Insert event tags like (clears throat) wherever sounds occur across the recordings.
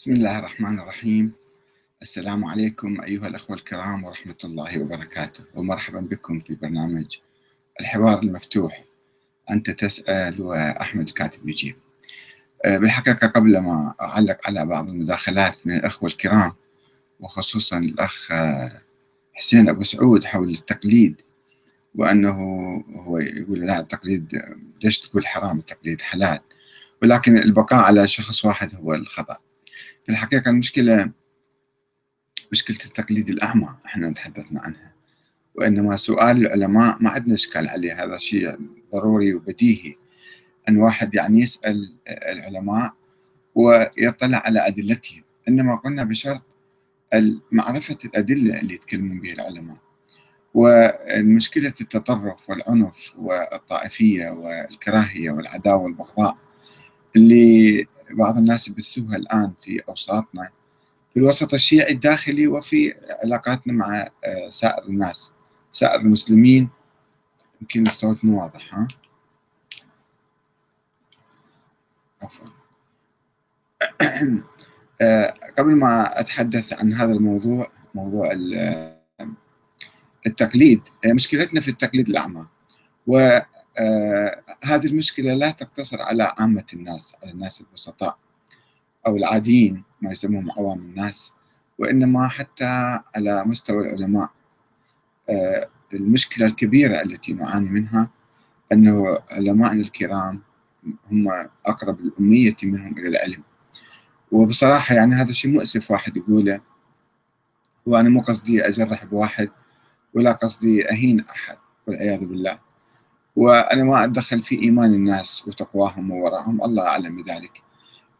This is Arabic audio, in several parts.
بسم الله الرحمن الرحيم. السلام عليكم أيها الأخوة الكرام ورحمة الله وبركاته ومرحبا بكم في برنامج الحوار المفتوح. أنت تسأل وأحمد الكاتب يجيب. آه، بالحقيقة قبل ما أعلق على بعض المداخلات من الأخوة الكرام وخصوصا الأخ حسين أبو سعود حول التقليد وأنه هو يقول لا التقليد ليش تقول حرام؟ التقليد حلال. ولكن البقاء على شخص واحد هو الخطأ. الحقيقة المشكلة مشكلة التقليد الأعمى إحنا تحدثنا عنها. وإنما سؤال العلماء ما عندنا إشكال عليه هذا شيء ضروري وبديهي. أن واحد يعني يسأل العلماء ويطلع على أدلتهم إنما قلنا بشرط معرفة الأدلة اللي يتكلمون بها العلماء. والمشكلة التطرف والعنف والطائفية والكراهية والعداوة والبغضاء اللي بعض الناس يبثوها الآن في أوساطنا. في الوسط الشيعي الداخلي وفي علاقاتنا مع آه، سائر الناس سائر المسلمين. يمكن الصوت مو واضح ها؟ عفوا. (clears throat) آه، قبل ما أتحدث عن هذا الموضوع موضوع آه، التقليد مشكلتنا في التقليد الأعمى. آه هذه المشكلة لا تقتصر على عامة الناس على الناس البسطاء أو العاديين ما يسموهم عوام الناس وإنما حتى على مستوى العلماء. آه المشكلة الكبيرة التي نعاني منها أنه علماءنا الكرام هم أقرب الأمية منهم إلى العلم. وبصراحة يعني هذا شيء مؤسف واحد يقوله وأنا مو قصدي أجرح بواحد ولا قصدي أهين أحد والعياذ بالله. وأنا ما أتدخل في إيمان الناس وتقواهم ووراهم الله أعلم بذلك.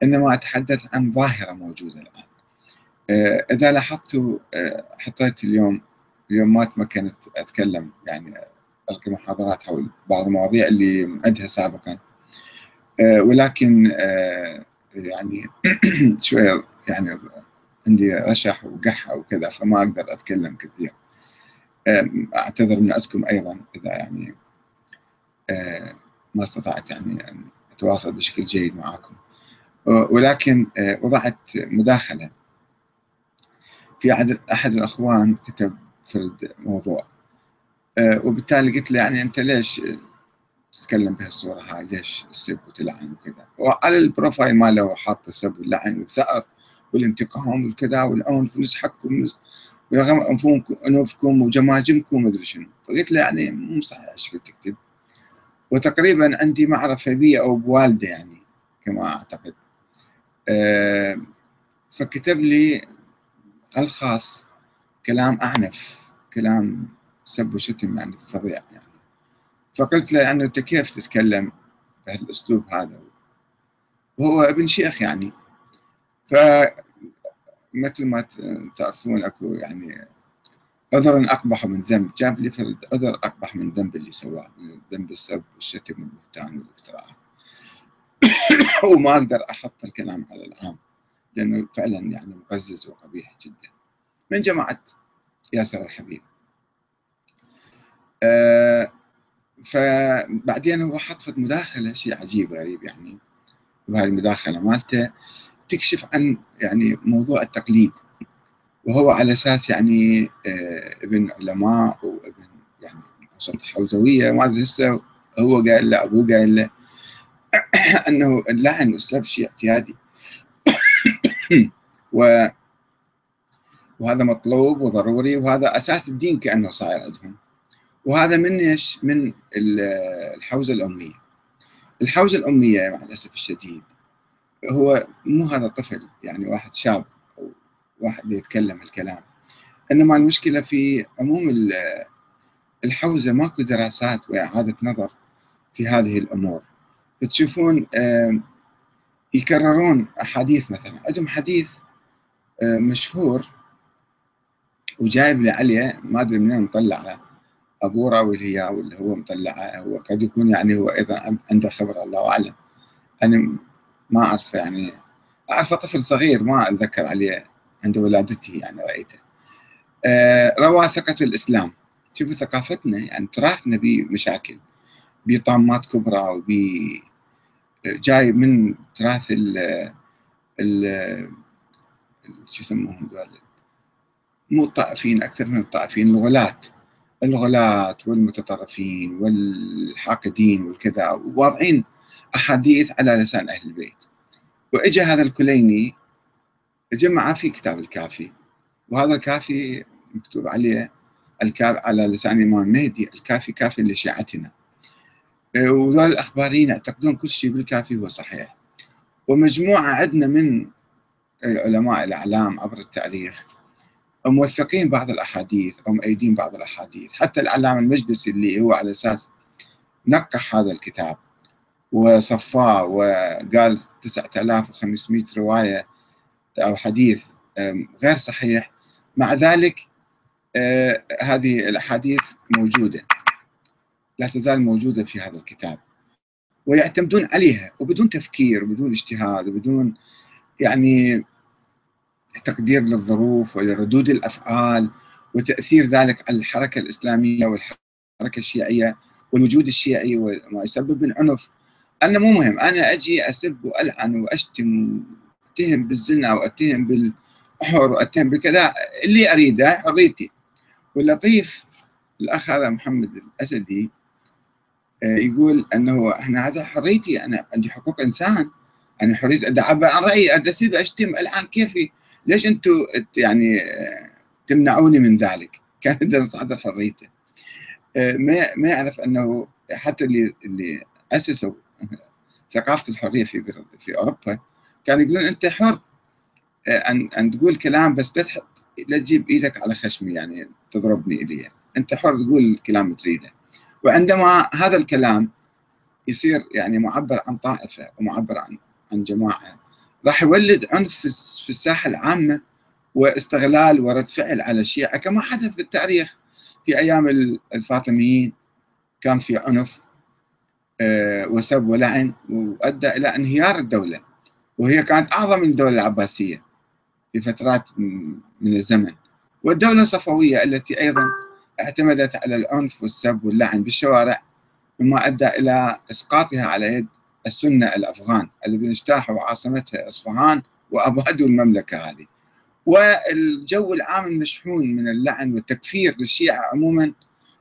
إنما أتحدث عن ظاهرة موجودة الآن. آه، إذا لاحظتوا آه، حطيت اليوم اليوم ما تمكنت أتكلم يعني ألقي محاضرات حول بعض المواضيع اللي معدها سابقا. آه، ولكن يعني (clears throat) شوية يعني عندي رشح وكحة وكذا فما أقدر أتكلم كثير. أعتذر من عندكم أيضا إذا يعني ما استطعت يعني أن أتواصل بشكل جيد معكم ولكن آه، وضعت مداخلة. في أحد الأخوان كتب فرد موضوع. آه، وبالتالي قلت له يعني أنت ليش تتكلم بهالصورة هاي؟ ليش السب وتلعن وكذا؟ وعلى ال profile ماله حاط السب واللعن والثأر والانتقام والكذا والعنف ونسحقكم ويرغم أنوفكم وجماجمكم ومدري شنو. فقلت له يعني مو صحيح إيش تكتب. وتقريبا عندي معرفة بي أو بوالدة يعني كما أعتقد. أه فكتب لي على الخاص كلام أعنف كلام سب وشتم يعني فظيع يعني. فقلت له أنه أنت كيف تتكلم بهالأسلوب هذا؟ وهو ابن شيخ يعني. فمثل ما تعرفون أكو يعني عذر أقبح من ذنب جاب لي فرد عذر أقبح من ذنب اللي سواه من ذنب السب والشتم والبهتان والافتراء (coughs) وما أقدر أحط الكلام على العام لأنه فعلا يعني مقزز وقبيح جدا. من جماعة ياسر الحبيب. آه فبعدين هو حط في مداخلة شيء عجيب غريب يعني. وهذه المداخلة مالته تكشف عن يعني موضوع التقليد. وهو على أساس يعني آه، ابن علماء وابن يعني وسط حوزوية ما أدري لسه هو قال له أبوه قال له (coughs) أنه اللعن والسب شيء اعتيادي. (coughs) و وهذا مطلوب وضروري وهذا أساس الدين كأنه صاير عندهم. وهذا من إيش؟ من الحوزة الأمية. الحوزة الأمية مع الأسف الشديد هو مو هذا طفل يعني واحد شاب. واحد يتكلم الكلام. إنما المشكلة في عموم الحوزة ماكو دراسات وإعادة نظر في هذه الأمور. تشوفون يكررون أحاديث مثلا. عندهم حديث مشهور وجايب لي عليه ما أدري منين مطلعه. أبو راوي هي واللي هو مطلعه. هو قد يكون يعني هو أيضا عنده خبره الله أعلم. أنا ما اعرف يعني. أعرفه طفل صغير ما أتذكر عليه. عند ولادته يعني رأيته. آه روى ثقة الإسلام. شوفوا ثقافتنا يعني تراثنا بمشاكل بطامات كبرى وب جاي من تراث ال ال شو يسموهم ذول مو الطائفيين أكثر من الطائفيين الغلاة. الغلاة والمتطرفين والحاقدين والكذا واضعين أحاديث على لسان أهل البيت. وإجا هذا الكليني جمع في كتاب الكافي. وهذا الكافي مكتوب عليه الكافي على لسان الامام المهدي الكافي كافي لشيعتنا. وذول الأخباريين يعتقدون كل شيء بالكافي هو صحيح. ومجموعة عندنا من العلماء الأعلام عبر التاريخ موثقين بعض الأحاديث أو مؤيدين بعض الأحاديث. حتى العلامه المجلسي اللي هو على أساس نقح هذا الكتاب وصفاه وقال 9500 رواية أو حديث غير صحيح. مع ذلك آه، هذه الأحاديث موجودة. لا تزال موجودة في هذا الكتاب. ويعتمدون عليها وبدون تفكير وبدون اجتهاد وبدون يعني تقدير للظروف ولردود الأفعال وتأثير ذلك على الحركة الإسلامية والحركة الشيعية والوجود الشيعي وما يسبب من عنف أنا مو مهم. أنا أجي أسب وألعن وأشتم واتهم بالزنا وأتهم بالحر وأتهم بكذا اللي أريده حريتي واللطيف الأخ هذا محمد الأسدي آه، يقول أنه إحنا هذا حريتي أنا عندي حقوق إنسان أنا حريه اعبر عن رأيي أسيب أشتم العن كيفي. ليش أنتم يعني آه، تمنعوني من ذلك؟ كان إذا صادر حريته. آه، ما ما يعرف أنه حتى اللي اللي أسسوا ثقافة الحرية في في أوروبا كانوا يقولون أنت حر ان أن تقول كلام بس لا تحط لا تجيب إيدك على خشمي يعني تضربني إلي. أنت حر تقول الكلام اللي تريده. وعندما هذا الكلام يصير يعني معبر عن طائفة ومعبر عن عن جماعة راح يولد عنف في الساحة العامة واستغلال ورد فعل على الشيعة كما حدث بالتاريخ في أيام الفاطميين. كان في عنف آه، وسب ولعن وأدى إلى انهيار الدولة. وهي كانت أعظم من الدولة العباسية في فترات من الزمن. والدولة الصفوية التي أيضا اعتمدت على العنف والسب واللعن بالشوارع مما أدى إلى إسقاطها على يد السنة الأفغان الذين اجتاحوا عاصمتها إصفهان وابادوا المملكة هذه. والجو العام المشحون من اللعن والتكفير للشيعة عموما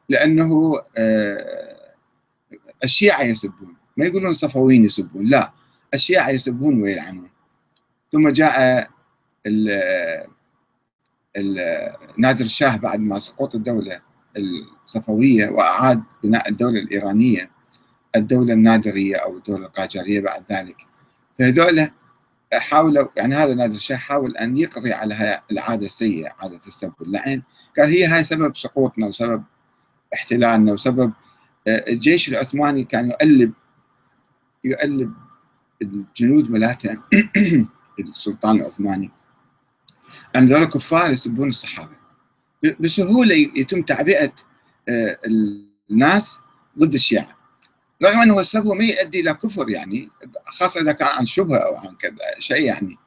لأنه آه، الشيعة يسبون. ما يقولون الصفويين يسبون لا. الشيعه يسبون ويلعنون. ثم جاء نادر الشاه بعد ما سقوط الدولة الصفوية وأعاد بناء الدولة الإيرانية الدولة النادرية أو الدولة القاجارية بعد ذلك. فهذول حاولوا يعني هذا نادر الشاه حاول أن يقضي على العادة السيئة عادة السب. واللعن قال هي هاي سبب سقوطنا وسبب احتلالنا وسبب آه، الجيش العثماني كان يؤلب يؤلب الجنود ملاته (clears throat) السلطان العثماني. ان ذول كفار يسبون الصحابة. بسهولة يتم تعبئة آه، الناس ضد الشيعة. رغم أنه السب ما يؤدي إلى كفر يعني خاصة إذا كان عن شبهة أو عن كذا شيء يعني.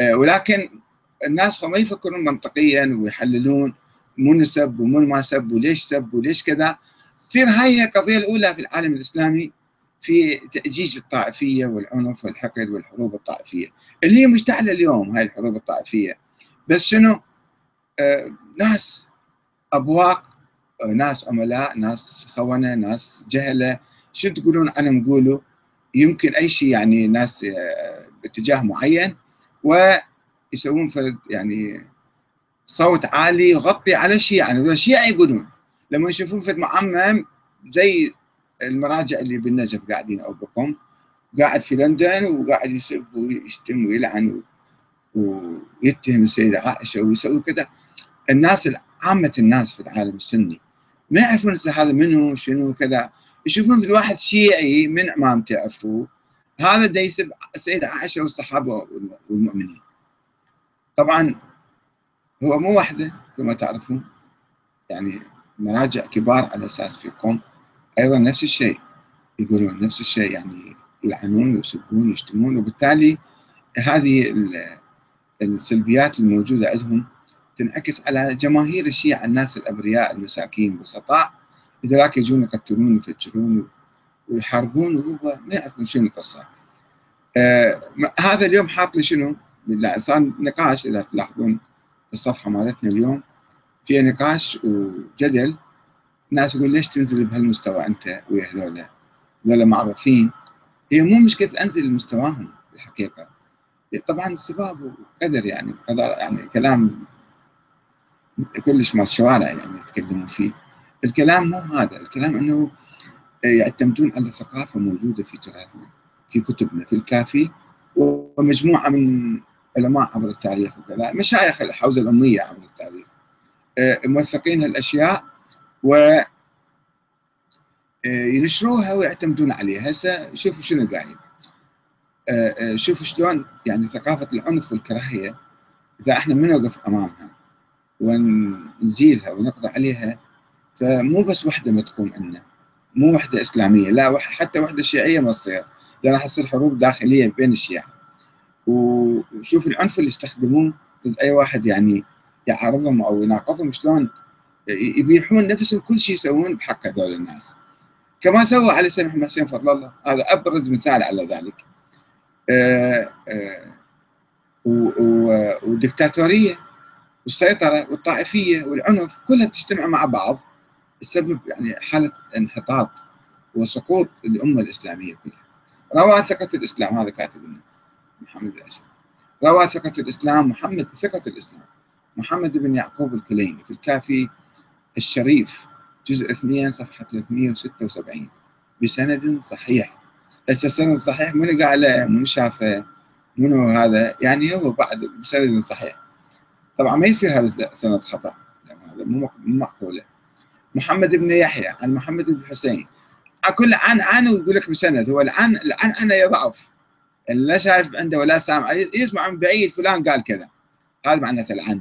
آه، ولكن الناس ما يفكرون منطقيا ويحللون من سب ومن ما سب وليش سب وليش كذا. تصير هاي هي القضية الأولى في العالم الإسلامي. في تأجيج الطائفية والعنف والحقد والحروب الطائفية. اللي هي مشتعلة اليوم هاي الحروب الطائفية. بس شنو؟ آه ناس أبواق ناس عملاء ناس خونة ناس جهلة. شو تقولون عنهم قولوا يمكن أي شيء يعني ناس آه باتجاه معين ويسوون فرد يعني صوت عالي يغطي على الشيعة. يعني الشيعة يقولون. لما يشوفون فد معمم زي المراجع اللي بالنجف قاعدين بقم قاعد في لندن وقاعد يسب ويشتم ويلعن ويتهم السيدة عائشة ويسوي كذا. الناس عامة الناس في العالم السني ما يعرفون هذا منو شنو كذا يشوفون في الواحد شيعي من امام تعرفوه. هذا دا يسب السيدة عائشة والصحابة والمؤمنين. طبعا هو مو وحده كما تعرفون. يعني مراجع كبار على أساس في قوم. أيضا نفس الشيء يقولون نفس الشيء يعني يلعنون ويسبون ويشتمون وبالتالي هذه السلبيات الموجودة عندهم تنعكس على جماهير الشيعة الناس الأبرياء المساكين البسطاء لذلك يجون يقتلون ويفجرون ويحاربون وهو ما يعرفون شنو القصة. آه هذا اليوم حاط لي شنو؟ صار نقاش إذا تلاحظون الصفحة مالتنا اليوم فيها نقاش وجدل ناس يقول ليش تنزل بهالمستوى أنت ويا هذول هذول معروفين. هي مو مشكله أنزل مستواهم الحقيقة. طبعا السباب وقدر يعني قدر يعني كلام كلش مال الشوارع يعني يتكلمون فيه. الكلام مو هذا الكلام إنه يعتمدون على ثقافة موجودة في تراثنا في كتبنا في الكافي ومجموعة من علماء عبر التاريخ وكذا مشايخ الحوزة الأمية عبر التاريخ. آه، موثقين هالاشياء و آه، ينشروها ويعتمدون عليها. هسه شوفوا شنو قاعد. آه، شوفوا شلون يعني ثقافة العنف والكراهية إذا إحنا ما نوقف أمامها ونزيلها ونقضي عليها فمو بس وحدة ما تقوم عندنا مو وحدة إسلامية لا حتى وحدة شيعية ما تصير. لأن راح تصير حروب داخلية بين الشيعة. وشوف العنف اللي استخدموه ضد أي واحد يعني يعارضهم أو يناقضهم شلون يبيحون نفسهم كل شيء يسوون بحق هذول الناس كما سوى علي سمح حسين فضل الله هذا أبرز مثال على ذلك آه، آه، ودكتاتورية والسيطرة والطائفية والعنف كلها تجتمع مع بعض تسبب يعني حالة انحطاط وسقوط الأمة الإسلامية كلها. روى ثقة الإسلام هذا كاتب محمد الاسد. روى ثقة الإسلام محمد ثقة الإسلام محمد بن يعقوب الكليني في الكافي الشريف جزء 2 صفحة 376 بسند صحيح. هسه سند صحيح منو قال منو شافه منو هذا. يعني هو بعد بسند صحيح. طبعا ما يصير هذا سند خطأ. لأن هذا مو معقولة. محمد بن يحيى عن محمد بن حسين. كل عن عن ويقول لك بسند. هو العن العن أنا يضعف لا شايف عنده ولا سامع. يسمع من بعيد فلان قال كذا. هذا معناته العن.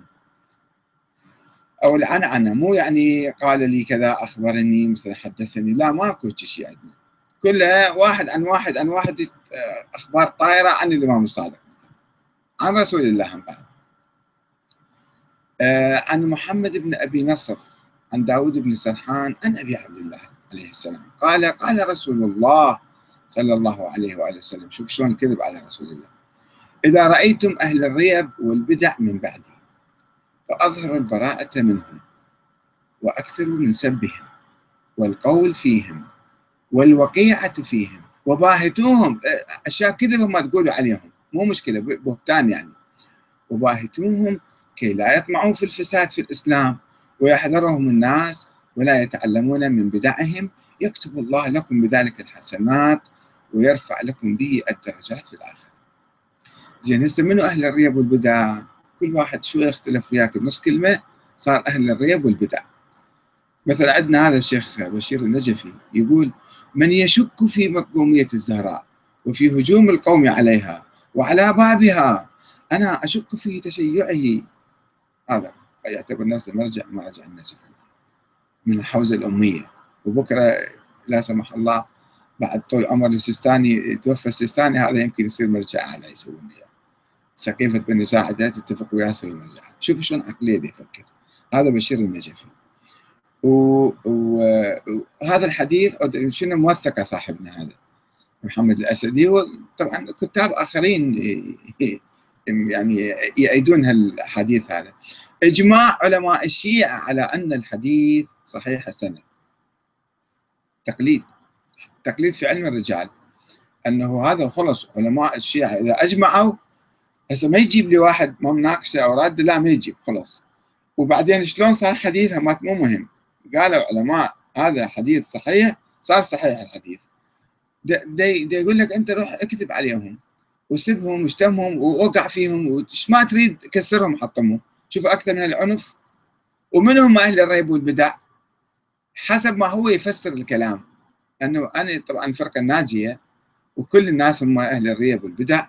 أو العن عنه مو يعني قال لي كذا أخبرني مثلا حدثني. لا ماكو شيء عندنا. كلها واحد عن واحد عن واحد أخبار طايرة عن الامام الصادق عن رسول الله عن بعد. آه عن محمد بن أبي نصر عن داود بن سرحان عن أبي عبد الله عليه السلام. قال قال رسول الله صلى الله عليه وآله وسلم. شوف شلون كذب على رسول الله. إذا رأيتم أهل الريب والبدع من بعدي فأظهروا البراءة منهم وأكثروا من سبهم والقول فيهم والوقيعة فيهم وباهتوهم. أشياء كذب ما تقولوا عليهم. مو مشكلة بهتان يعني. وباهتوهم كي لا يطمعوا في الفساد في الإسلام ويحذرهم الناس ولا يتعلمون من بدعهم. يكتب الله لكم بذلك الحسنات ويرفع لكم به الدرجات في الآخرة. زين هسه منو أهل الريب والبدع؟ كل واحد شوي يختلف وياك نص كلمة صار أهل الريب والبدع. مثلا عندنا هذا الشيخ بشير النجفي يقول من يشك في مقومية الزهراء وفي هجوم القوم عليها وعلى بابها أنا أشك في تشيعه. هذا يعتبر نفسه مرجع مراجع النسف من الحوزة الأمية. وبكرة لا سمح الله بعد طول عمر السيستاني توفى السيستاني هذا يمكن يصير مرجع أعلى يسوون إياه سقيفة بني ساعدة تتفق وياه يسوي مرجع شوف شلون عقلية يفكر. هذا بشير النجفي وهذا الحديث شنو موثقة صاحبنا هذا؟ محمد الأسدي. وطبعا كتاب آخرين (laughs) يعني يأيدون هالحديث هذا. إجماع علماء الشيعة على أن الحديث صحيح السند. تقليد. تقليد في علم الرجال. أنه هذا خلص علماء الشيعة. إذا أجمعوا هسه ما يجيب لي واحد ما مناقشة أو رد لا ما يجيب خلص وبعدين شلون صار حديثها؟ ما مو مهم. قالوا علماء هذا حديث صحيح صار صحيح الحديث. دي, دي يقول لك أنت روح اكتب عليهم وسبهم واشتمهم ووقع فيهم وش ما تريد كسرهم حطمهم شوف أكثر من العنف. ومن هم أهل الريب والبدع. حسب ما هو يفسر الكلام. أنه أنا طبعا الفرقة الناجية وكل الناس هم أهل الريب والبدع.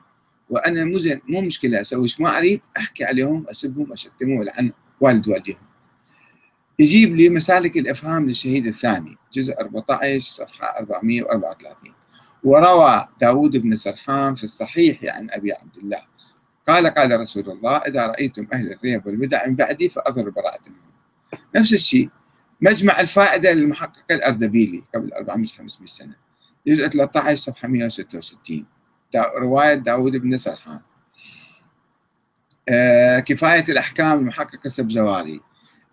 وأنا مو زين مو مشكلة أسوي إيش ما أريد أحكي عليهم أسبهم أشتمهم ولعن والد والديهم. يجيب لي مسالك الإفهام للشهيد الثاني جزء 14 صفحة 434 وروى داود بن سرحان في الصحيح عن أبي عبد الله. قال قال رسول الله إذا رأيتم أهل الريب والبدع من بعدي فأظهروا براءة منهم. نفس الشيء مجمع الفائدة للمحقق الأردبيلي قبل 400 500 سنة. جزء 13 صفحة 166 دا رواية داود بن سرحان. آه، كفاية الأحكام المحقق السبزواري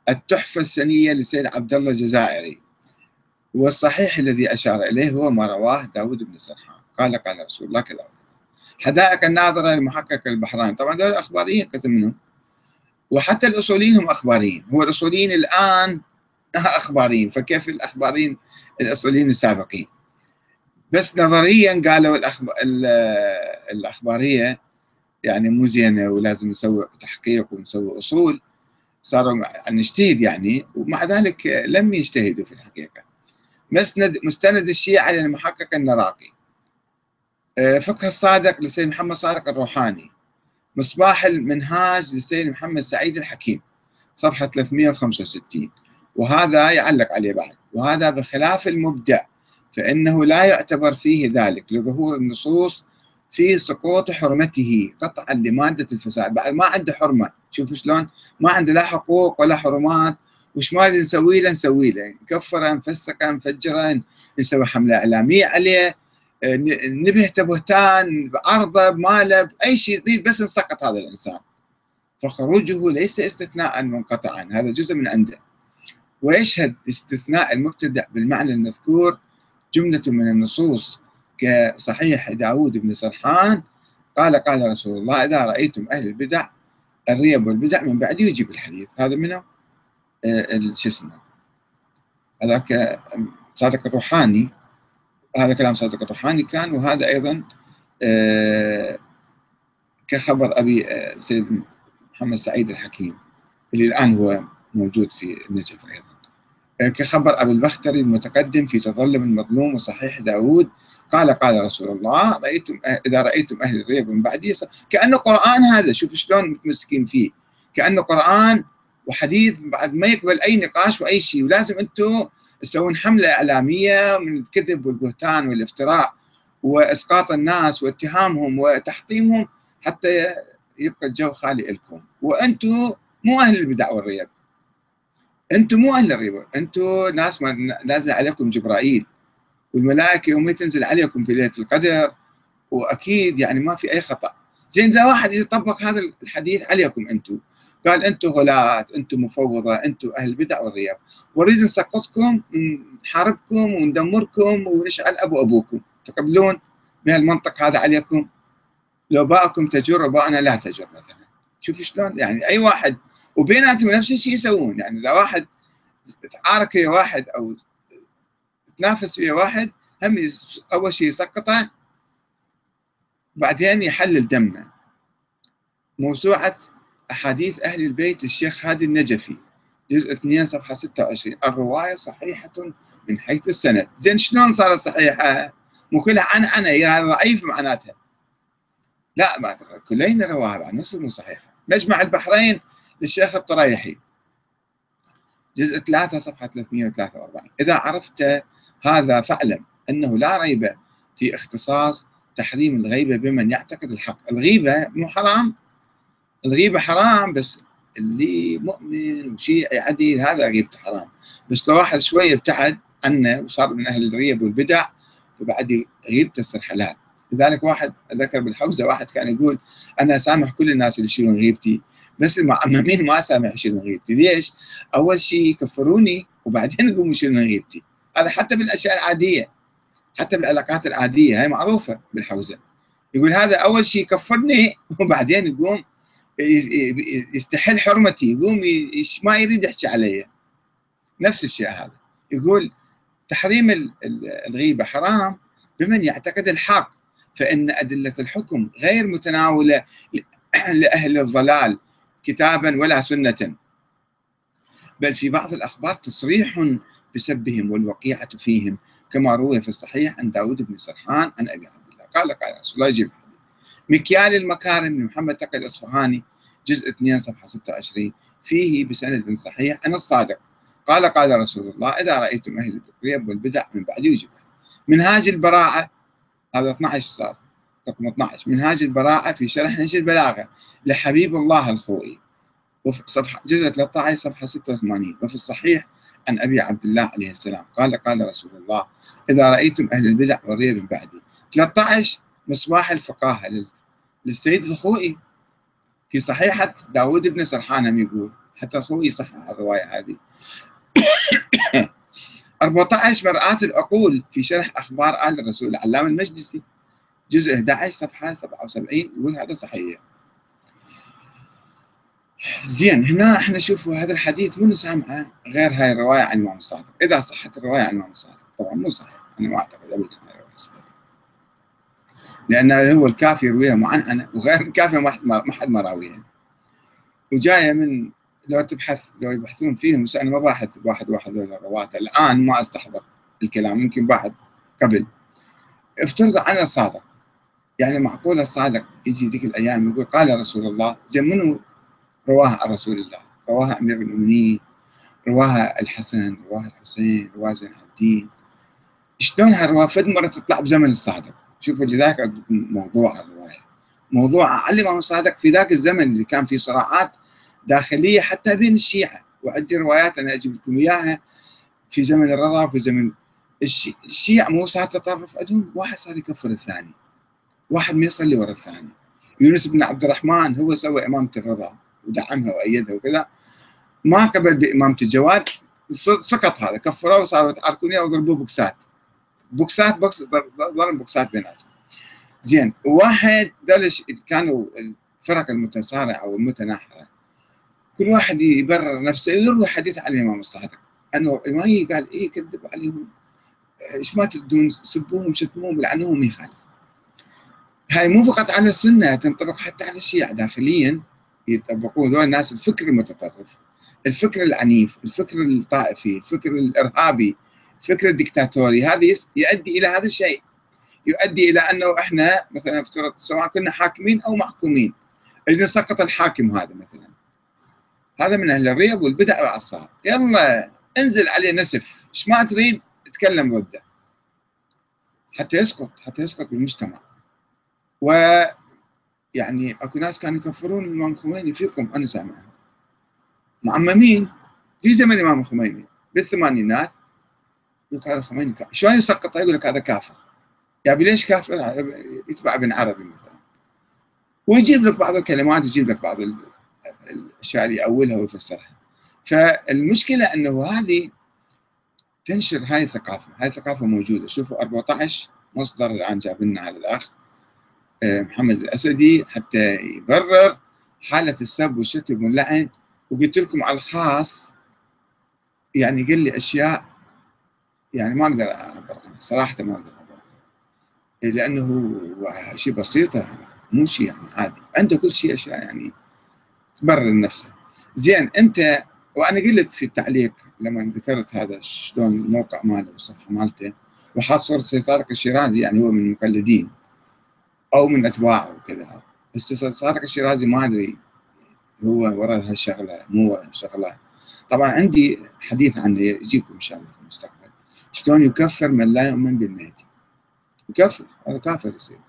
التحفة السنية لسيد عبد الله الجزائري. والصحيح الذي أشار إليه هو ما رواه داود بن سرحان. قال قال رسول الله كذا حدائق الناظرة للمحقق البحراني طبعا دول أخباريين قسم منهم. وحتى الأصوليين هم أخباريين. هو الأصوليين الآن (laughs) أخباريين. فكيف الأخباريين الأصوليين السابقين؟ بس نظريا قالوا الأخبار الأخبارية يعني مو زينة ولازم نسوي تحقيق ونسوي أصول. صاروا نجتهد يعني ومع ذلك لم يجتهدوا في الحقيقة. مسند مستند الشيعة للمحقق النراقي. آه، فقه الصادق للسيد محمد صادق الروحاني. مصباح المنهاج للسيد محمد سعيد الحكيم صفحة 365 وهذا يعلق عليه بعد. وهذا بخلاف المبدع. فإنه لا يعتبر فيه ذلك لظهور النصوص في سقوط حرمته قطعا لمادة الفساد. بعد ما عنده حرمة شوفوا شلون؟ ما عنده لا حقوق ولا حرمات وش ما نسوي له نسوي له نكفره نفسقه نفجره نسوي حملة إعلامية عليه نبهته بهتان بعرضه بماله بأي شيء يريد بس نسقط هذا الإنسان. فخروجه ليس استثناء منقطعا. هذا جزء من عنده. ويشهد استثناء المبتدع بالمعنى المذكور جملة من النصوص كصحيح داود بن سرحان قال قال رسول الله إذا رأيتم أهل البدع الريب والبدع من بعد يجيب الحديث. هذا منه آه، شو اسمه؟ هذاك صادق الروحاني. هذا كلام صادق الروحاني كان وهذا أيضا آه، كخبر أبي آه، سيد محمد سعيد الحكيم اللي الآن هو موجود في النجف أيضا. كخبر أبي البختري المتقدم في تظلم المظلوم وصحيح داود قال قال رسول الله رأيتم إذا رأيتم أهل الريب من بعدي كأنه قرآن هذا شوف شلون متمسكين فيه. كأنه قرآن وحديث بعد ما يقبل أي نقاش وأي شيء ولازم أنتم تسوون حملة إعلامية من الكذب والبهتان والافتراء وإسقاط الناس واتهامهم وتحطيمهم حتى يبقى الجو خالي لكم. وأنتم مو أهل البدع والريب. أنتم مو أهل الربا أنتم ناس ما نازل عليكم جبرائيل والملائكة يوم تنزل عليكم في ليلة القدر وأكيد يعني ما في أي خطأ. زين إذا واحد يطبق هذا الحديث عليكم أنتم قال أنتم غلاة أنتم مفوضة أنتم أهل البدع والرياض. ونريد نسقطكم نحاربكم وندمركم ونشعل أبو أبوكم. تقبلون بهالمنطق هذا عليكم؟ لو باءكم تجر وباءنا لا تجر مثلا. شوف شلون؟ يعني أي واحد وبيناتهم نفس الشيء يسوون. يعني إذا واحد تعارك ويا واحد أو تنافس ويا واحد هم أول شيء يسقطه بعدين يحلل دمه. موسوعة أحاديث أهل البيت للشيخ هادي النجفي جزء 2 صفحة 26 الرواية صحيحة من حيث السند. زين شلون صارت صحيحة؟ مو كلها عن عن هي ضعيف معناتها. لا كلين رواها نفس مو صحيحة. مجمع البحرين للشيخ الطريحي. جزء 3 صفحة 343 إذا عرفت هذا فاعلم أنه لا ريب في اختصاص تحريم الغيبة بمن يعتقد الحق. الغيبة مو حرام. الغيبة حرام بس اللي مؤمن وشيعي عديد هذا غيبته حرام. بس لو واحد شوية ابتعد عنه وصار من أهل الريب والبدع فبعد غيبته تصير حلال. لذلك واحد ذكر بالحوزة واحد كان يقول أنا سامح كل الناس اللي يشيلون غيبتي بس المعممين ما سامح يشيلون غيبتي؟ ليش؟ أول شيء يكفروني وبعدين يقوموا يشيلون غيبتي. هذا حتى بالأشياء العادية حتى بالعلاقات العادية هاي معروفة بالحوزة. يقول هذا أول شيء يكفرني (laughs) وبعدين يقوم يستحل حرمتي يقوم ما يريد يحكي علي. نفس الشيء هذا. يقول تحريم الغيبة حرام بمن يعتقد الحق. فإن أدلة الحكم غير متناولة لأهل الضلال كتابا ولا سنة. بل في بعض الأخبار تصريح بسبهم والوقيعة فيهم كما روي في الصحيح عن داود بن سرحان عن أبي عبد الله. قال قال رسول الله يجيب الحديث مكيال المكارم من محمد تقي الأصفهاني جزء 2 صفحة 26 فيه بسند صحيح عن الصادق. قال قال رسول الله إذا رأيتم أهل الريب والبدع من بعد يجب منهاج البراعة هذا 12 صار رقم 12 منهاج البراءة في شرح نهج البلاغة لحبيب الله الخوئي. وفي صفحة جزء 13 صفحة 86 وفي الصحيح عن أبي عبد الله عليه السلام قال قال رسول الله إذا رأيتم أهل البدع والريب من بعدي. 13 مصباح الفقاهة للسيد الخوئي. في صحيحة داود بن سرحان يقول حتى أخوي يصحح الرواية هذه. 14 مرآة العقول في شرح أخبار آل الرسول. العلامة المجلسي جزء 11 صفحة 77 يقول هذا صحيح. زين هنا إحنا شوفوا هذا الحديث منو سامعه؟ غير هاي الرواية عن الإمام الصادق. إذا صحت الرواية عن الإمام الصادق طبعا مو صحيح. أنا ما أعتقد أبدا أنها رواية صحيحة. لأن هو الكافي يرويها معنعنة وغير الكافي ما حد ما راويها. وجاية من لو تبحث لو يبحثون فيهم بس أنا ما باحث واحد واحد الرواة الآن ما أستحضر الكلام ممكن باحث قبل. افترض أنا صادق. يعني معقول الصادق يجي ذيك الأيام يقول قال رسول الله زين منو رواها عن رسول الله؟ رواها أمير المؤمنين رواها الحسن رواها الحسين رواها زين الدين شلون هالرواة فد مرة تطلع بزمن الصادق. شوفوا لذلك موضوع الرواية. موضوع علم الصادق في ذاك الزمن اللي كان فيه صراعات داخلية حتى بين الشيعة. وعندي روايات أنا أجيب لكم إياها في زمن الرضا في زمن الشيعة مو صار تطرف عندهم واحد صار يكفر الثاني. واحد ما يصلي ورا الثاني. يونس بن عبد الرحمن هو سوى إمامة الرضا ودعمها وأيدها وكذا. ما قبل بإمامة الجواد سقط هذا. كفروه وصاروا يتعاركون وضربوه بوكسات. بوكسات box ضرب بوكسات بيناتهم. زين واحد دلش كانوا الفرق المتصارعة أو المتناحرة كل واحد يبرر نفسه يروي حديث عن الإمام الصادق. أنه ما قال إيه كذب عليهم. إيش ما تردون سبوهم شتموهم لعنوهم يخالف. هاي مو فقط على السنة تنطبق حتى على الشيعة. داخليا يطبقوه ذول الناس الفكر المتطرف الفكر العنيف الفكر الطائفي الفكر الإرهابي الفكر الدكتاتوري. هذا يؤدي إلى هذا الشيء. يؤدي إلى أنه إحنا مثلا افترض سواء كنا حاكمين أو محكومين. نسقط الحاكم هذا مثلا. هذا من أهل الريب والبدع والعصار. يلا انزل عليه نسف. إيش ما تريد تكلم ضده حتى يسقط حتى يسقط بالمجتمع. و يعني أكو ناس كانوا يكفرون الامام الخميني فيكم أنا سامع معممين. في زمن الامام الخميني بالثمانينات. يقول هذا الخميني شلون يسقطه يقول لك هذا كافر. يا ليش كافر؟ يتبع ابن عربي مثلا. ويجيب لك بعض الكلمات ويجيب لك بعض الاشياء اللي يأولها ويفسرها. فالمشكلة أنه هذه تنشر هاي الثقافة. هاي الثقافة موجودة. شوفوا 14 مصدر الآن جاب لنا هذا الأخ آه، محمد الأسدي حتى يبرر حالة السب والشتم واللعن. وقلت لكم على الخاص يعني قال لي أشياء يعني ما أقدر أعبر عنها. صراحة ما أقدر أعبر عنها. لأنه شيء بسيطه مو شيء يعني عادي. عنده كل شيء أشياء يعني تبرر نفسه زين أنت وأنا قلت في التعليق لما ذكرت هذا شلون الموقع ماله والصفحة مالته وحاط صورة صادق الشيرازي يعني هو من المقلدين أو من أتباعه وكذا. بس صادق الشيرازي ما أدري هو ورا هالشغلة مو ورا هالشغلة. طبعا عندي حديث عنه يجيكم إن شاء الله في المستقبل. شلون يكفر من لا يؤمن بالمهدي يكفر هذا كافر يصير.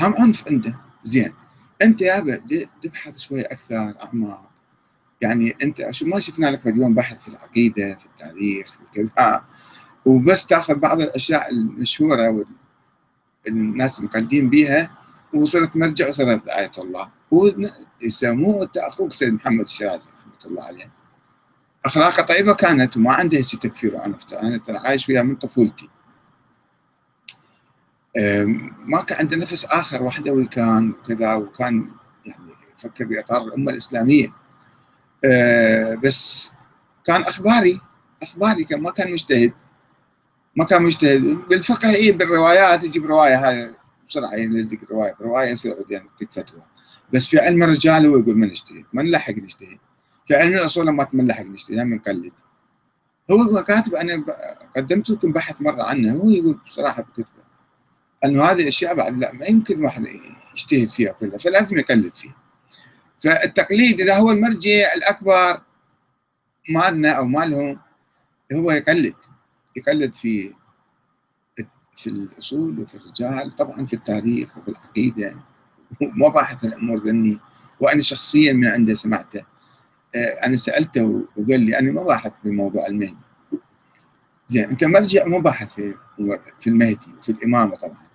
هم عنف عنده. زين. أنت يابا تبحث شوي أكثر اعمق يعني أنت شو ما شفنا لك اليوم بحث في العقيدة في التاريخ في كذا. وبس تأخذ بعض الأشياء المشهورة والناس مقلدين بها وصرت مرجع وصرت آية الله. ويسموه أخوك سيد محمد الشيرازي رحمة الله عليه. أخلاقه طيبة كانت وما عنده هيك تكفير. أنا أنا ترى عايش وياه من طفولتي. ما كان عنده نفس آخر وحدوي كان وكذا وكان يعني يفكر بأطار الأمة الإسلامية. أه، بس كان أخباري أخباري كان ما كان مجتهد. ما كان مجتهد. بالفقه اي بالروايات يجيب رواية هاي بسرعة ينزلك الرواية. بروايه يصير يعني فتوى. بس في علم الرجال هو يقول ما نجتهد ما نلحق نجتهد في علم الأصول ما نلحق نجتهد هم نقلد هو كاتب أنا قدمت لكم بحث مرة عنه هو يقول بصراحة بكتبه. أنه هذه الأشياء بعد لا ما يمكن واحد يجتهد فيها كلها فلازم يقلد فيها. فالتقليد إذا هو المرجع الأكبر مالنا أو مالهم هو يقلد يقلد في في الأصول وفي الرجال طبعا في التاريخ وفي العقيدة. ما باحث الأمور ذني وأنا شخصيا من عنده سمعته. آه، أنا سألته وقال لي أنا ما باحث في موضوع المهدي. زين أنت مرجع مو باحث في المهدي وفي الإمامة طبعا.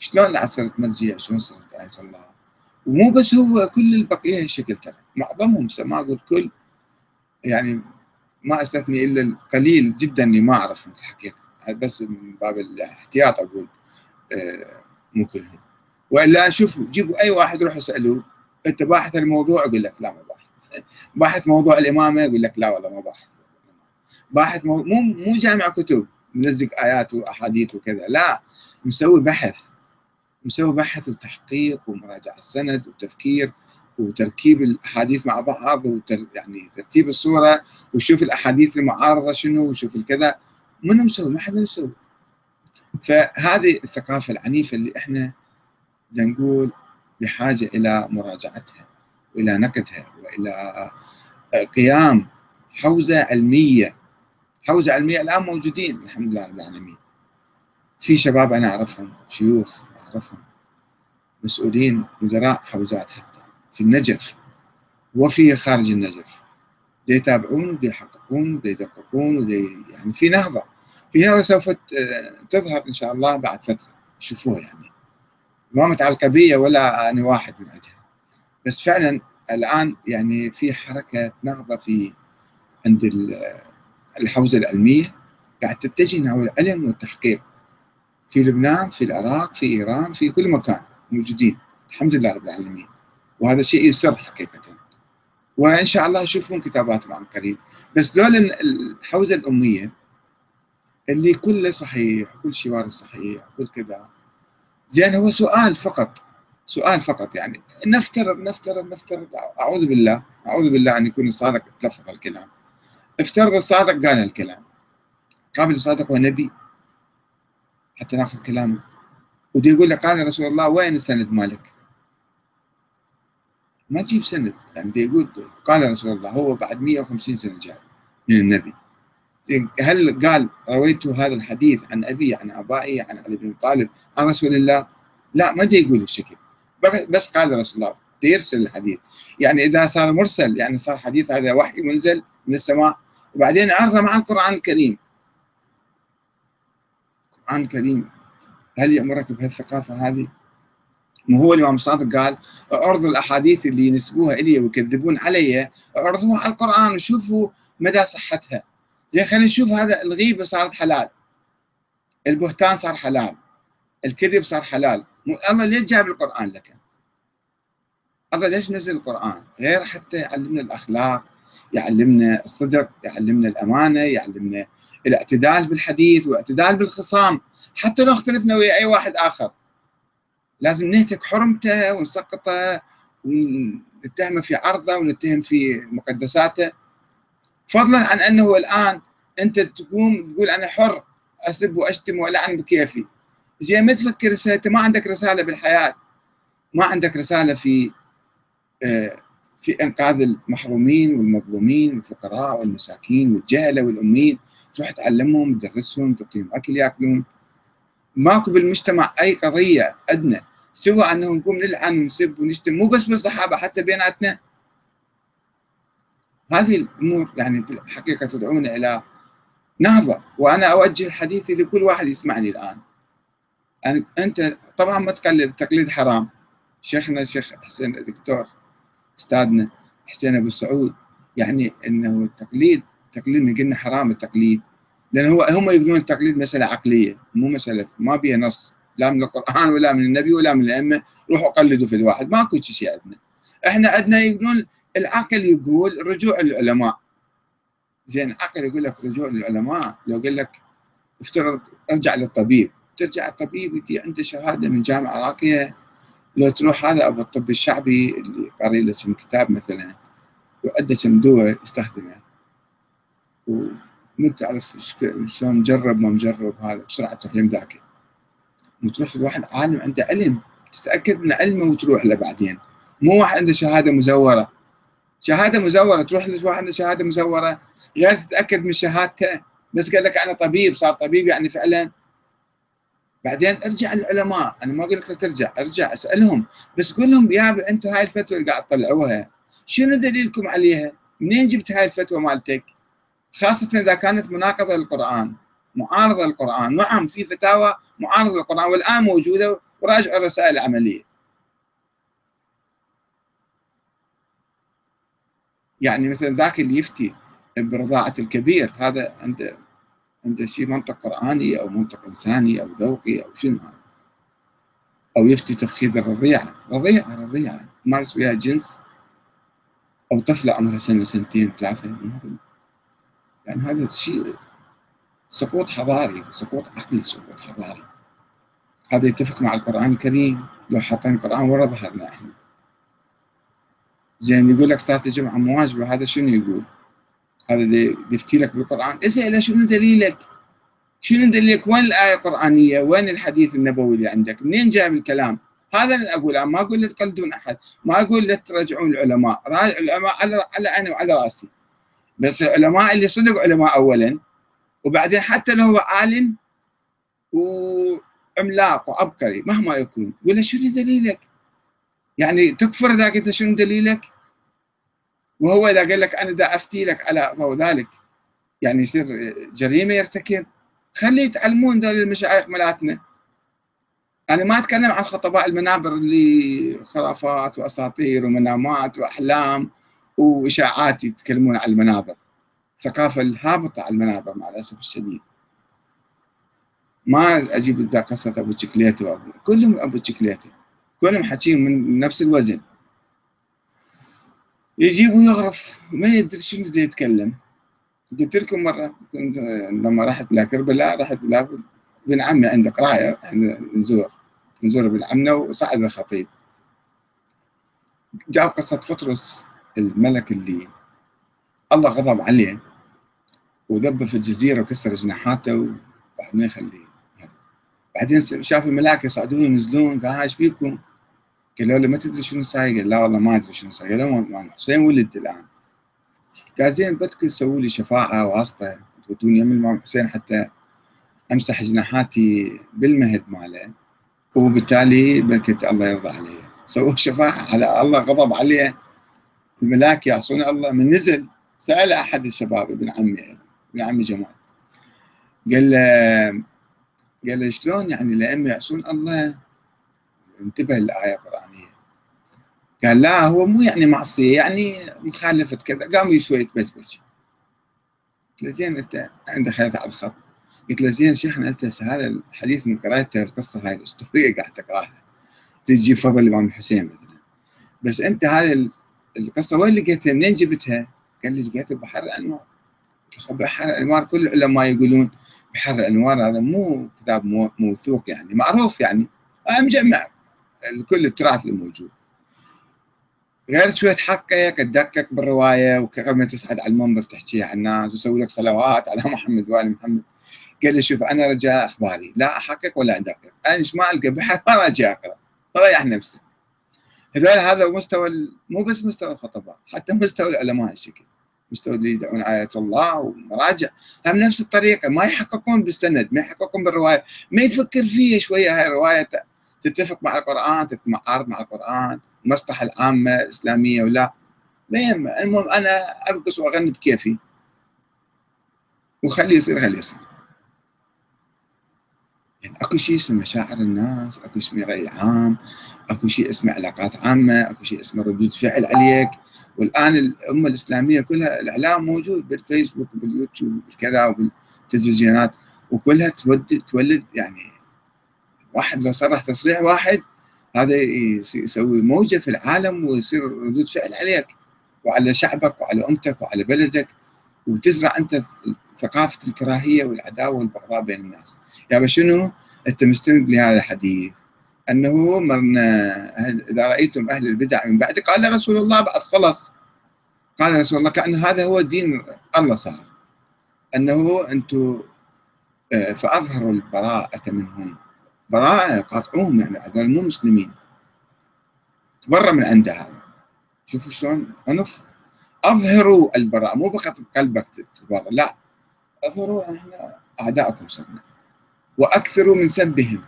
شلون صرت مرجع شلون صرت آية الله؟ ومو بس هو كل البقية هالشكل ترى. معظمهم ما أقول كل يعني ما أستثني إلا القليل جدا اللي ما أعرفهم الحقيقة. بس من باب الاحتياط أقول آه، مو كلهم. وإلا شوفوا جيبوا أي واحد روحوا اسالوه أنت باحث الموضوع؟ يقول لك لا ما باحث. (laughs) باحث موضوع الإمامة؟ يقول لك لا والله ما باحث. باحث مو مو جامع كتب منزق آيات وأحاديث وكذا. لا مسوي بحث. مسوي بحث وتحقيق ومراجعة السند وتفكير وتركيب الأحاديث مع بعض وتر يعني ترتيب الصورة وشوف الأحاديث المعارضة شنو وشوف الكذا. منو مسوي؟ ما حد مسوي فهذه الثقافة العنيفة اللي إحنا نقول بحاجة إلى مراجعتها وإلى نقدها وإلى قيام حوزة علمية. حوزة علمية الآن موجودين الحمد لله رب العالمين. في شباب أنا أعرفهم شيوخ أعرفهم مسؤولين مدراء حوزات حتى في النجف. وفي خارج النجف. دي يتابعون دي يحققون دي يدققون يعني في نهضة. في نهضة سوف تظهر إن شاء الله بعد فترة. شوفوها يعني. ما متعلقه بي ولا أنا واحد من عندها. بس فعلا الآن يعني في حركة نهضة في عند الحوزة العلمية. قاعد تتجه نحو العلم والتحقيق. في لبنان في العراق في إيران في كل مكان موجودين. الحمد لله رب العالمين. وهذا شيء يسر حقيقة. وإن شاء الله يشوفون كتاباتهم عن قريب بس دول الحوزة الأمية اللي كله صحيح كل شيء وارد صحيح كل كذا. زين هو سؤال فقط. سؤال فقط يعني. نفترض نفترض نفترض. أعوذ بالله أعوذ بالله أن يكون الصادق تلفظ الكلام. افترض الصادق قال الكلام. قابل الصادق هو نبي حتى ناخذ كلامه ودي يقول لك قال رسول الله وين السند مالك؟ ما تجيب سند. يعني دي يقول قال رسول الله هو بعد 150 سنة جاء من النبي. هل قال رويت هذا الحديث عن أبي عن أبائي عن علي بن طالب عن رسول الله؟ لا ما جاي يقول الشكل بس قال رسول الله يرسل الحديث. يعني إذا صار مرسل يعني صار حديث هذا وحي منزل من السماء. وبعدين عرضه مع القرآن الكريم. القرآن الكريم. هل يأمرك بهالثقافة هذه؟ مو هو الإمام الصادق قال أعرضوا الأحاديث اللي ينسبوها إلي ويكذبون علي أعرضوها على القرآن وشوفوا مدى صحتها. زين خلينا نشوف هذا الغيبة صارت حلال. البهتان صار حلال. الكذب صار حلال. الله ليش جاب القرآن لك؟ الله ليش نزل القرآن؟ غير حتى يعلمنا الأخلاق يعلمنا الصدق يعلمنا الأمانة يعلمنا الاعتدال بالحديث والاعتدال بالخصام. حتى لو اختلفنا ويا أي واحد آخر. لازم نهتك حرمته ونسقطه ونتهمه في عرضه ونتهم في مقدساته. فضلا عن أنه الآن أنت تقوم تقول أنا حر أسب وأشتم وألعن بكيفي. زين ما تفكر انت ما عندك رسالة بالحياة. ما عندك رسالة في آه، في إنقاذ المحرومين والمظلومين والفقراء والمساكين والجهله والأمين. تروح تعلمهم تدرسهم تعطيهم أكل يأكلون. ماكو بالمجتمع أي قضية ادنى سوى انه نقوم نلعن ونسب ونشتم مو بس بالصحابة حتى بيناتنا. هذه الأمور يعني في الحقيقة تدعونا إلى نهضة. وأنا أوجه حديثي لكل واحد يسمعني الآن. يعني أنت طبعا ما تقلد التقليد حرام. شيخنا الشيخ حسين الدكتور أستاذنا حسين أبو سعود يعني إنه التقليد التقليد من قلنا حرام التقليد. لأن هو هم يقولون التقليد مسألة عقلية مو مساله ما بيها نص. لا من القرآن ولا من النبي ولا من الأئمة. روحوا قلدوا في الواحد. ماكو شيء عندنا. إحنا عندنا يقولون العقل يقول رجوع للعلماء زين العقل يقول لك رجوع للعلماء لو قال لك افترض ارجع للطبيب. ترجع الطبيب يجي عنده شهادة من جامعة راقية. لو تروح هذا أبو الطب الشعبي اللي قاري له كتاب مثلا وعنده كم دواء يستخدمه. وما تعرف شلون مجرب ما مجرب هذا بسرعة تروح يمذاكر وتروح واحد عالم عنده علم تتأكد من علمه وتروح له بعدين. مو واحد عنده شهادة مزورة. شهادة مزورة تروح لواحد عنده شهادة مزورة غير تتأكد من شهادته. بس قال لك أنا طبيب صار طبيب يعني فعلا. بعدين ارجع للعلماء. أنا ما أقول لك ترجع ارجع أسألهم. بس قول لهم يا أنتم هاي الفتوى اللي قاعد تطلعوها. شنو دليلكم عليها؟ منين جبت هاي الفتوى مالتك؟ خاصة إذا كانت مناقضة للقرآن معارضة للقرآن. نعم في فتاوى معارضة للقرآن والآن موجودة وراجعوا الرسائل العملية. يعني مثلا ذاك اللي يفتي برضاعة الكبير هذا عنده عنده شيء منطق قرآني أو منطق إنساني أو ذوقي أو شنو هذا. أو يفتي تفخيذ الرضيعة. رضيعة رضيعة. مارس وياها جنس أو طفلة عمرها سنة سنتين ثلاثة يعني هذا شيء سقوط حضاري سقوط عقلي سقوط حضاري هذا يتفق مع القرآن الكريم لو حطينا القرآن ورا ظهرنا إحنا زين يقول لك صلاة الجمعة مواجبة هذا شنو يقول؟ هذا يفتي لك بالقرآن اسأله شنو دليلك؟ شنو دليلك؟ وين الآية القرآنية؟ وين الحديث النبوي اللي عندك؟ منين جايب الكلام؟ هذا اللي أقوله ما أقول لا تقلدون أحد ما أقول لا ترجعون العلماء العلماء على على عيني وعلى رأسي بس العلماء اللي صدق علماء أولا. وبعدين حتى لو هو عالم وعملاق وعبقري مهما يكون. له شنو دليلك؟ يعني تكفر ذاك أنت شنو دليلك؟ وهو إذا قال لك أنا دا افتي لك على فهو ذلك. يعني يصير جريمة يرتكب. خليه يتعلمون ذول المشايخ ملاتنا. أنا ما أتكلم عن خطباء المنابر اللي خرافات وأساطير ومنامات وأحلام وإشاعات يتكلمون عن المنابر. الثقافه الهابطة على المنابر مع الأسف الشديد. ما أجيب قصة أبو تشكليته كلهم أبو تشكليته كلهم حكيهم من نفس الوزن. يجيب ويغرف ما يدري شنو بده يتكلم. قلت لكم مرة لما رحت لكربلاء رحت ابن عمي عنده قرايه إحنا نزور. نزور ابن عمنا وصعد الخطيب. جاب قصة فطرس. الملك اللي الله غضب عليه وذبه في الجزيرة وكسر جناحاته وواحد ما يخليه بعدين شاف الملاك يصعدون وينزلون قال إيش بيكم؟ قالوا له ما تدري شنو صاير؟ قال لا والله ما أدري شنو صاير قال له حسين ولد الآن قال زين بدكم تسووا لي شفاعة واسطة تودوني يم الامام حسين حتى أمسح جناحاتي بالمهد ماله وبالتالي بلكي الله يرضى علي سووا شفاعة على الله غضب عليه الملاك يعصون الله. من نزل سأل أحد الشباب ابن عمي ابن عمي جمال. قال له قال له شلون يعني الائمه يعصون الله؟ انتبه للآية القرآنية. قال لا هو مو يعني معصية يعني مخالفة كذا. قام شوية بس بس قلت له زين أنت انت دخلت على الخط. قلت له زين شيخنا انت هذا الحديث من قراءته القصة هاي الأسطورية قاعد تقرأها. تجي فضل الإمام الحسين مثلا. بس أنت هذه القصة وين لقيتها؟ منين جبتها؟ قال لي لقيتها بحر الأنوار. بحر الأنوار كل العلماء يقولون بحر الأنوار هذا مو كتاب موثوق يعني معروف يعني. مجمع كل التراث الموجود غير شوية تحقق تدقق بالرواية وكما تصعد على المنبر تحكيها على الناس وتسوي لك صلوات على محمد وآل محمد. قال لي شوف أنا رجاء أخباري لا أحقق ولا أدقق. أنا إيش ما ألقى بحر ما أجي أقرأ ريح نفسي. هذول هذا مستوى مو بس مستوى الخطباء حتى مستوى العلماء الشكل مستوى اللي يدعون آية الله ومراجع. هم نفس الطريقة ما يحققون بالسند ما يحققون بالرواية. ما يفكر فيه شوية هاي الرواية تتفق مع القرآن تتعارض مع القرآن المصلحة العامة الإسلامية ولا. ما يهمه. المهم أنا أرقص وأغني بكيفي. وخليه يصير خليه يصير. يعني اكو شيء اسمه مشاعر الناس اكو شيء رأي عام اكو شيء اسمه علاقات عامة اكو شيء اسمه ردود فعل عليك. والآن الأمة الإسلامية كلها الإعلام موجود بالفيسبوك وباليوتيوب بالكذا وبالتلفزيونات وكلها تولد يعني واحد لو صرح تصريح واحد هذا يسوي موجة في العالم ويصير ردود فعل عليك وعلى شعبك وعلى أمتك وعلى بلدك. وتزرع أنت ثقافة الكراهية والعداوة والبغضاء بين الناس. يا شنو؟ أنت مستند لهذا الحديث أنه مرنا إذا رأيتم أهل البدع من بعد قال رسول الله بعد خلص. قال رسول الله كأن هذا هو دين الله صار. أنه أنتم آه، فأظهروا البراءة منهم. براءة يقاطعوهم يعني هذول مو مسلمين تبرى من عنده هذا شوفوا شلون عنف اظهروا البراءة مو فقط بقلبك تتبرى لا. اظهروا إحنا اعدائكم صرنا واكثروا من سبهم.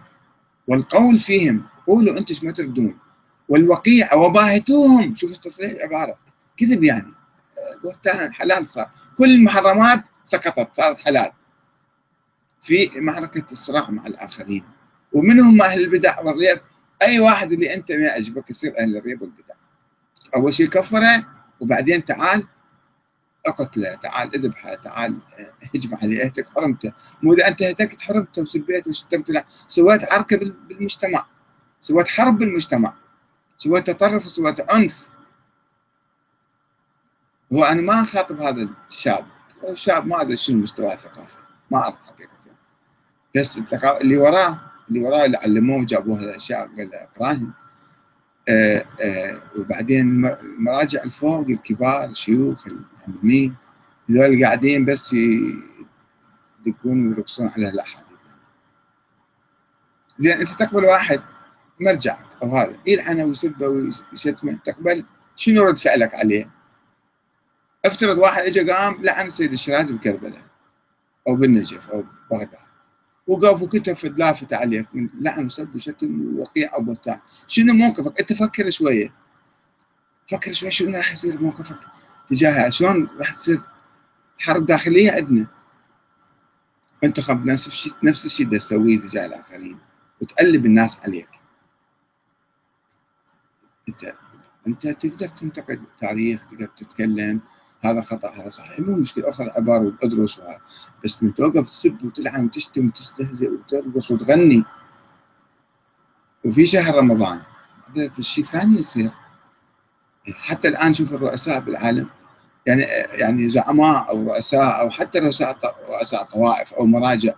والقول فيهم قولوا أنتم ما تردون والوقيعة وباهتوهم. شوفوا التصريح العبارة كذب يعني. حلال صار. كل المحرمات سقطت صارت حلال. في معركة الصراع مع الآخرين. ومنهم أهل البدع والريب. أي واحد اللي أنت ما يعجبك يصير أهل الريب والبدع. أول شيء كفره وبعدين تعال اقتله تعال اذبحه تعال هجم عليه اهتك حرمته. مو إذا أنت اهتكت حرمته وسبيته وشتمت سويت عركه بالمجتمع. سويت حرب بالمجتمع. سويت تطرف وسويت عنف. هو أنا ما أخاطب هذا الشاب. الشاب ما أدري شنو مستواه الثقافي ما أعرف حقيقة. بس اللي وراه اللي وراه اللي علموه وجابوه الاشياء قال له إبراهيم. وبعدين المراجع الفوق الكبار الشيوخ المعممين هذول قاعدين بس يدقون ويرقصون على الأحاديث. زين انت تقبل واحد مرجعك أو هذا يلعنه ويسبه ويشتمه؟ تقبل. شنو رد فعلك عليه؟ افترض واحد اجى قام لعن السيد الشيرازي بكربلاء أو بالنجف أو بغداد. وقف وكتب لافت عليك من لعن وسب وشتم ووقيع أو بهتان شنو موقفك؟ أنت فكر شوية. فكر شوية شنو راح يصير موقفك تجاهها شلون راح تصير حرب داخلية عندنا؟ انتخب نفس الشيء نفس الشيء تسويه تجاه الآخرين وتقلب الناس عليك. انت أنت تقدر تنتقد التاريخ تقدر تتكلم هذا خطأ هذا صحيح. مو مشكلة. أخذ عبارة وادرس بس من توقف تسب وتلعن وتشتم وتستهزئ وترقص وتغني. وفي شهر رمضان. هذا في شيء ثاني يصير. حتى الآن شوف الرؤساء بالعالم. يعني يعني زعماء أو رؤساء أو حتى رؤساء رؤساء طوائف أو مراجع.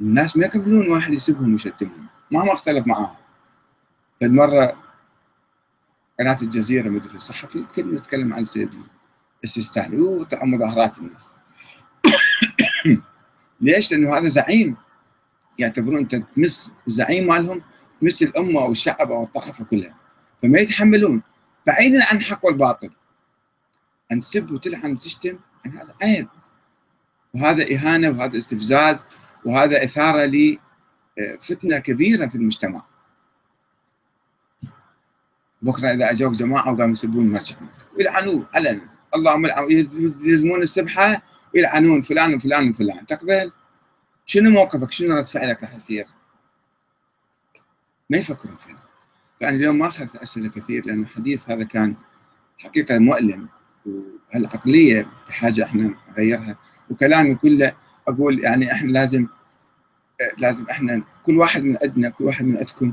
الناس ما يقبلون واحد يسبهم ويشتمهم. مهما أختلف معاهم. فد مره قناة الجزيرة مدري في الصحفي كنا نتكلم عن السيد وطبعا مظاهرات الناس. (coughs) ليش؟ لأنه هذا زعيم. يعتبرون أنت تمس الزعيم مالهم تمس الأمة أو الشعب أو الطائفة كلها. فما يتحملون. بعيدا عن الحق والباطل. أن تسب وتلعن وتشتم هذا عيب. وهذا إهانة وهذا استفزاز وهذا إثارة لفتنه كبيرة في المجتمع. بكرة إذا أجوك جماعة وقاموا يسبون المرجع ويلعنوه علنا. اللهم يلزمون السبحه ويلعنون فلان وفلان وفلان. تقبل؟ شنو موقفك؟ شنو رد فعلك راح يصير؟ ما يفكرون فينا. فأنا اليوم ما أخذت أسئلة كثير لأن الحديث هذا كان حقيقة مؤلم وهالعقلية بحاجة إحنا نغيرها. وكلامي كله أقول يعني إحنا لازم لازم إحنا كل واحد من عندنا كل واحد من عندكم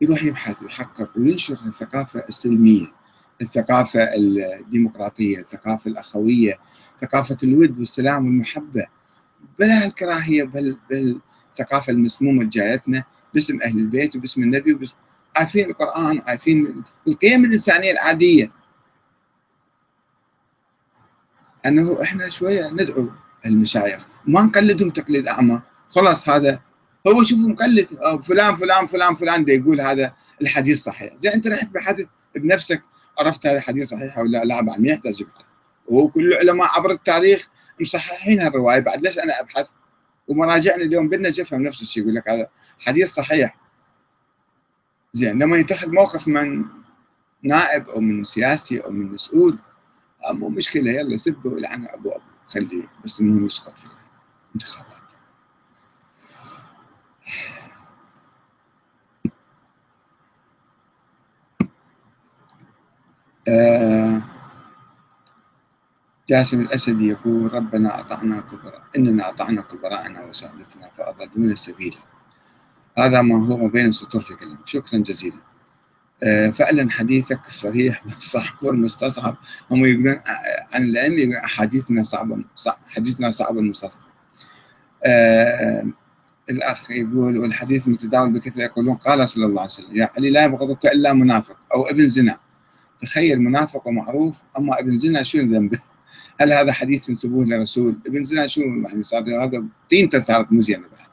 يروح يبحث ويحقق وينشر الثقافة السلمية. الثقافة الديمقراطية الثقافة الأخوية ثقافة الود والسلام والمحبة. بلا الكراهية بل بالثقافة المسمومة اللي جايتنا باسم أهل البيت وباسم النبي وباسم عارفين القرآن عارفين القيم الإنسانية العادية. أنه إحنا شوية ندعو المشايخ ما نقلدهم تقليد أعمى. خلاص هذا هو شوفوا مقلد فلان فلان فلان فلان ده يقول هذا الحديث صحيح. زين أنت رحت بحثت بنفسك عرفت هذا الحديث صحيح ولا لا؟ بعد ما يحتاج يبحث. وكل العلماء عبر التاريخ مصححين هالرواية. بعد ليش أنا أبحث؟ ومراجعنا اليوم بدنا يفهم نفس الشيء يقول لك هذا حديث صحيح. زين لما يتخذ موقف من نائب أو من سياسي أو من مسؤول آه، مو مشكلة يلا سبه ولعن أبو أبو. خليه بس المهم يسقط في الانتخابات. آه، جاسم الأسدي يقول ربنا أطعنا كبراء إننا أطعنا كبراءنا وسادتنا فأضلونا السبيل. هذا ما هو بين السطور في كلام. شكرا جزيلا. آه، فعلا حديثك الصريح والصعب (laughs) والمستصعب. هم يقولون آه، عن العلم يقولون أحاديثنا صعبة حديثنا صعب المستصعب الأخ يقول والحديث متداول بكثرة يقولون قال صلى الله عليه وسلم يا علي لا يبغضك إلا منافق أو ابن زنا. تخيل منافق ومعروف أما ابن زنا شو ذنبه؟ (laughs) هل هذا حديث ينسبوه للرسول؟ ابن زنا شو يعني صار هذا طينته صارت مزينه بعد.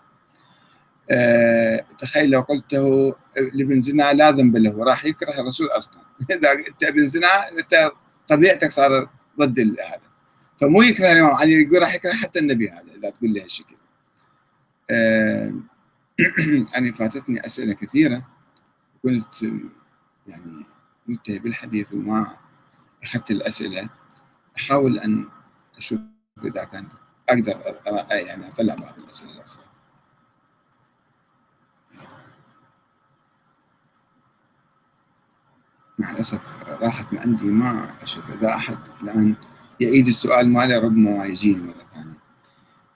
أه تخيل لو قلته لابن زنا لا ذنب له راح يكره الرسول أصلا (laughs) إذا أنت ابن زنا أنت طبيعتك صارت ضد هذا فمو يكره الإمام علي يقول راح يكره حتى النبي هذا إذا تقول لي هالشكل. أه (clears throat) يعني فاتتني أسئلة كثيرة قلت يعني منتهي بالحديث وما أخذت الأسئلة أحاول أن أشوف إذا كان أقدر يعني أطلع بعض الأسئلة الأخرى. مع الأسف راحت من عندي ما أشوف إذا أحد الآن يعيد السؤال ماله ربما ما يجيني مرة ثانية.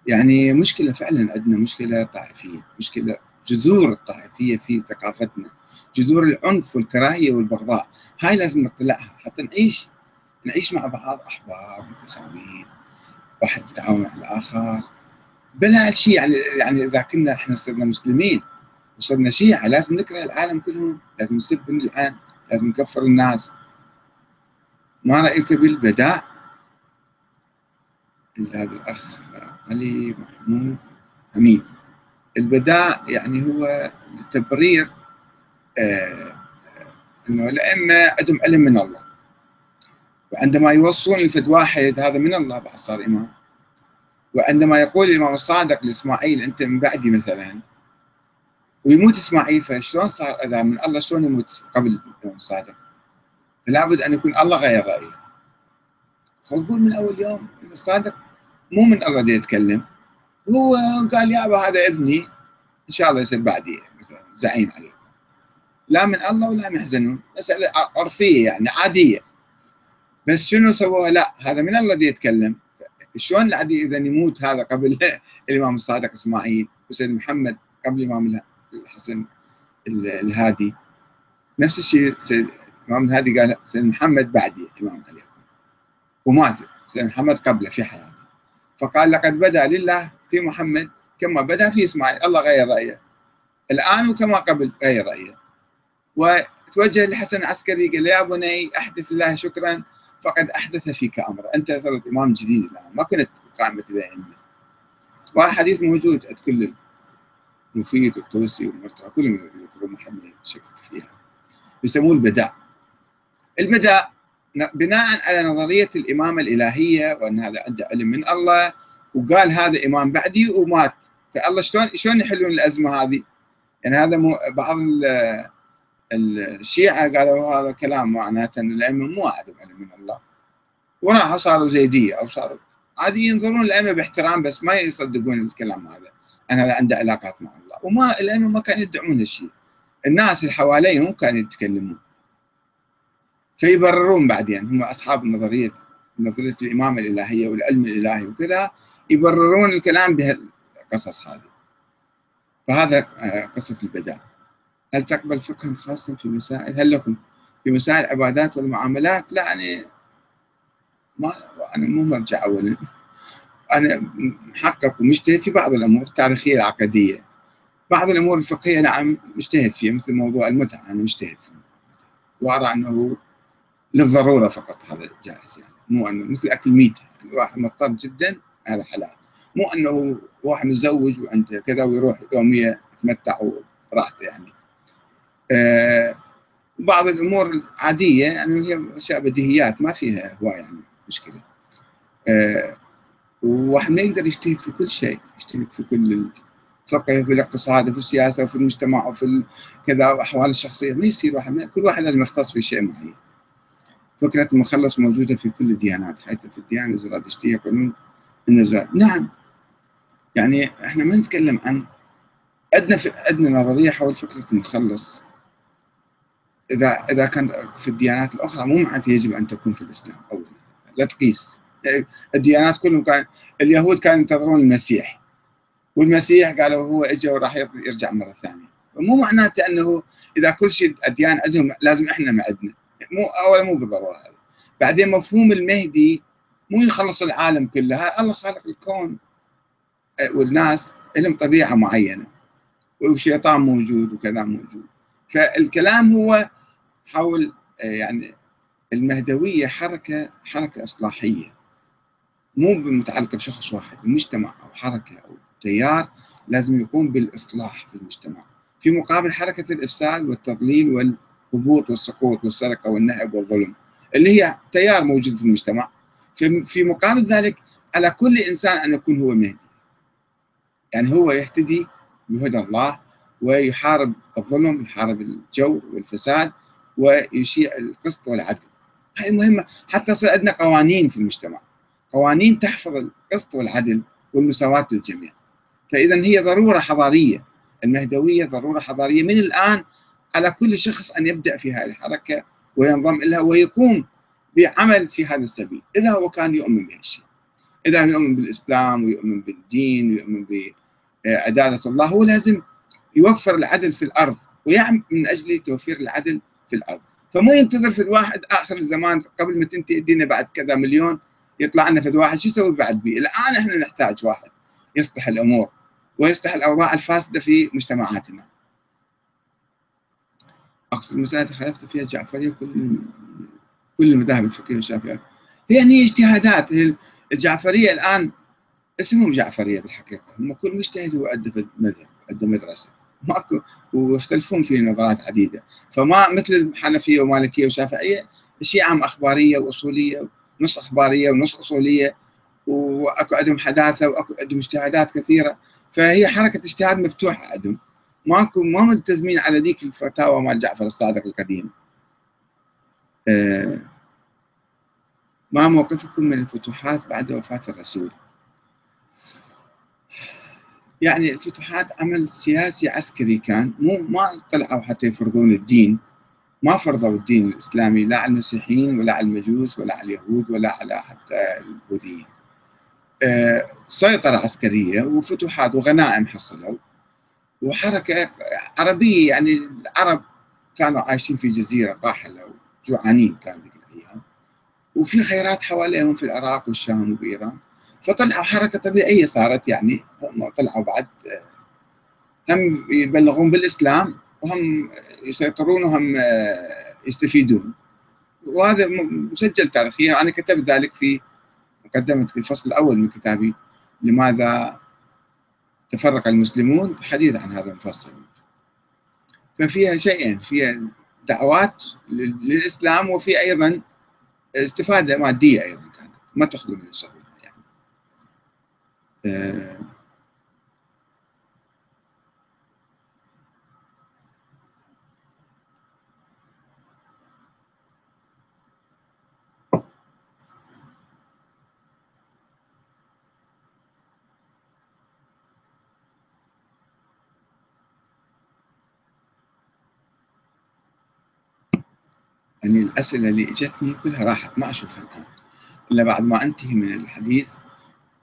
يعني مشكلة فعلا عندنا مشكلة طائفية مشكلة جذور الطائفية في ثقافتنا جذور العنف والكراهية والبغضاء هاي لازم نطلعها حتى نعيش نعيش مع بعض أحباب متساويين واحد يتعاون مع الآخر. بلا شيء يعني يعني إذا كنا إحنا صرنا مسلمين وصرنا شيعة لازم نكره العالم كلهم لازم نسب ونلعن لازم نكفر الناس. ما رأيك بالبداء؟ هذا الأخ علي محمود حميد البداء يعني هو لتبرير آه إنه الائمه عندهم علم من الله. وعندما يوصون لفد واحد هذا من الله بعد صار إمام. وعندما يقول الإمام الصادق لإسماعيل أنت من بعدي مثلا ويموت إسماعيل فشلون صار اذا من الله شلون يموت قبل الإمام الصادق؟ فلا بد أن يكون الله غير رأيه. نقول من أول يوم الصادق مو من الله دي يتكلم. هو قال يابا هذا ابني إن شاء الله يصير بعدي مثلا زعيم عليكم. لا من الله ولا يحزنون مساله عرفية يعني عادية. بس شنو سووها؟ لا هذا من الله يتكلم. شلون العادي إذا يموت هذا قبل (laughs) الإمام الصادق إسماعيل وسيد محمد قبل الإمام الحسن الهادي؟ نفس الشيء سيد الإمام الهادي قال سيد محمد بعدي امام عليكم. ومات. سيد محمد قبله في حياته. فقال لقد بدا لله في محمد كما بدا في إسماعيل. الله غير رأيه. الآن وكما قبل غير رأيه. وتوجه للحسن العسكري قال يا بني أحدث الله شكرا فقد أحدث فيك امرا. أنت صرت إمام جديد الآن. ما كنت الائمه وهذا حديث موجود عند كل المفيد والطوسي والمرتضى كلهم يذكرون ما حد يشكك فيها. يسموه البداء. البداء بناء على نظرية الإمامة الإلهية وأن هذا عنده علم من الله وقال هذا إمام بعدي ومات. فالله شلون شلون يحلون الأزمة هذه؟ يعني هذا مو بعض الشيعة قالوا هذا كلام معناته إن الأئمة مو علم من الله. وراحوا صاروا زيديه أو صاروا عادي ينظرون الأئمة باحترام بس ما يصدقون الكلام هذا. ان هذا عنده علاقات مع الله. وما الأئمة ما كانوا يدعون هالشيء الناس اللي حواليهم كانوا يتكلمون. فيبررون بعدين. هم أصحاب النظريه نظرية الإمامة الإلهية والعلم الإلهي وكذا. يبررون الكلام بهالقصص هذه. فهذا آه، قصة البداء هل تقبل فقها خاصا في مسائل؟ هل لكم في مسائل العبادات والمعاملات لا أنا ما أنا مو مرجع أولا. أنا محقق ومجتهد في بعض الأمور التاريخية العقدية. بعض الأمور الفقهية نعم مجتهد فيها مثل موضوع المتعة أنا مجتهد فيه وأرى أنه للضرورة فقط هذا جائز يعني. مو أنه مثل أكل ميتة يعني واحد مضطر جدا هذا حلال. مو أنه واحد متزوج وعنده كذا ويروح يومية يتمتع براحته يعني. آه بعض الأمور العادية يعني هي أشياء بديهيات ما فيها هواية يعني مشكلة. آه وواحد ما يقدر يجتهد في كل شيء يجتهد في كل الفقه في الاقتصاد وفي السياسة وفي المجتمع وفي كذا واحوال الشخصية. ما يصير واحد كل واحد لازم يختص في شيء معين. فكرة المخلص موجودة في كل الديانات حيث في الديانة الزرادشتيه يقولون ان نعم. يعني إحنا ما نتكلم عن عندنا عندنا نظرية حول فكرة المخلص. إذا إذا كان في الديانات الأخرى مو معناته يجب أن تكون في الإسلام. اولا لا تقيس. الديانات كلهم كان اليهود كانوا ينتظرون المسيح. والمسيح قالوا هو اجى وراح يرجع مرة ثانية. مو معناته إنه إذا كل شيء اديان عندهم لازم إحنا ما عندنا. مو اولا مو بالضرورة هذا بعدين مفهوم المهدي مو يخلص العالم كله الله خلق الكون. والناس لهم طبيعة معينة والشيطان موجود وكذا موجود. فالكلام هو حول آه، يعني المهدوية حركة حركة إصلاحية. مو متعلقة بشخص واحد المجتمع أو حركة أو تيار لازم يقوم بالإصلاح في المجتمع. في مقابل حركة الإفساد والتضليل والهبوط والسقوط والسرقة والنهب والظلم اللي هي تيار موجود في المجتمع. في مقابل ذلك على كل إنسان أن يكون هو مهدي. يعني هو يهتدي بهدى الله ويحارب الظلم يحارب الجور والفساد ويشيع القسط والعدل. هاي مهمة. حتى يصير عندنا قوانين في المجتمع. قوانين تحفظ القسط والعدل والمساواة للجميع. فإذا هي ضرورة حضارية. المهدوية ضرورة حضارية. من الآن على كل شخص أن يبدأ في هذه الحركة وينضم لها ويقوم بعمل في هذا السبيل. إذا هو كان يؤمن بهالشيء إذا يؤمن بالإسلام ويؤمن بالدين ويؤمن بعدالة الله هو لازم يوفر العدل في الأرض ويعمل من أجل توفير العدل في الأرض. فمو ينتظر في الواحد آخر الزمان قبل ما تنتهي الدنيا بعد كذا مليون يطلع لنا في الواحد شو يسوي بعد بي الآن إحنا نحتاج واحد يصلح الأمور ويصلح الأوضاع الفاسدة في مجتمعاتنا. أقصد المسائل خالفت فيها الجعفريه كل كل المذاهب الفقهيه والشافعيه هي يعني اجتهادات الجعفرية الآن اسمهم جعفرية بالحقيقة. هم كل مجتهد هو عنده مذهب عنده مدرسة. ماكو ويختلفون في نظرات عديدة. فما مثل الحنفية ومالكية وشافعية الشيعة أخبارية وأصولية نص أخبارية ونص أصولية وأكو عندهم حداثة وأكو عندهم اجتهادات كثيرة. فهي حركة اجتهاد مفتوحة عندهم. ماكو ما ملتزمين على ذيك الفتاوى مال جعفر الصادق القديم. ما موقفكم من الفتوحات بعد وفاة الرسول. يعني الفتوحات عمل سياسي عسكري كان مو ما طلعوا حتى يفرضون الدين ما فرضوا الدين الإسلامي لا على المسيحيين ولا على المجوس ولا على اليهود ولا على حتى البوذيين. آه، سيطرة عسكرية وفتوحات وغنائم حصلوا وحركة عربية يعني العرب كانوا عايشين في جزيرة قاحلة وجوعانين كانوا ذيك الأيام. وفي خيرات حواليهم في العراق والشام وبإيران فطلعوا حركة طبيعية صارت يعني هم طلعوا بعد آه، هم يبلغون بالإسلام وهم يسيطرون وهم آه، يستفيدون. وهذا مسجل تاريخيا أنا كتبت ذلك في مقدمة الفصل الأول من كتابي لماذا تفرق المسلمون حديث عن هذا المفصل. ففيها شيئين فيها دعوات للإسلام وفي أيضا استفادة مادية أيضا كانت ما تخلو من الشغل يعني. آه يعني الأسئلة اللي إجتني كلها راحت ما أشوفها الآن. إلا بعد ما أنتهي من الحديث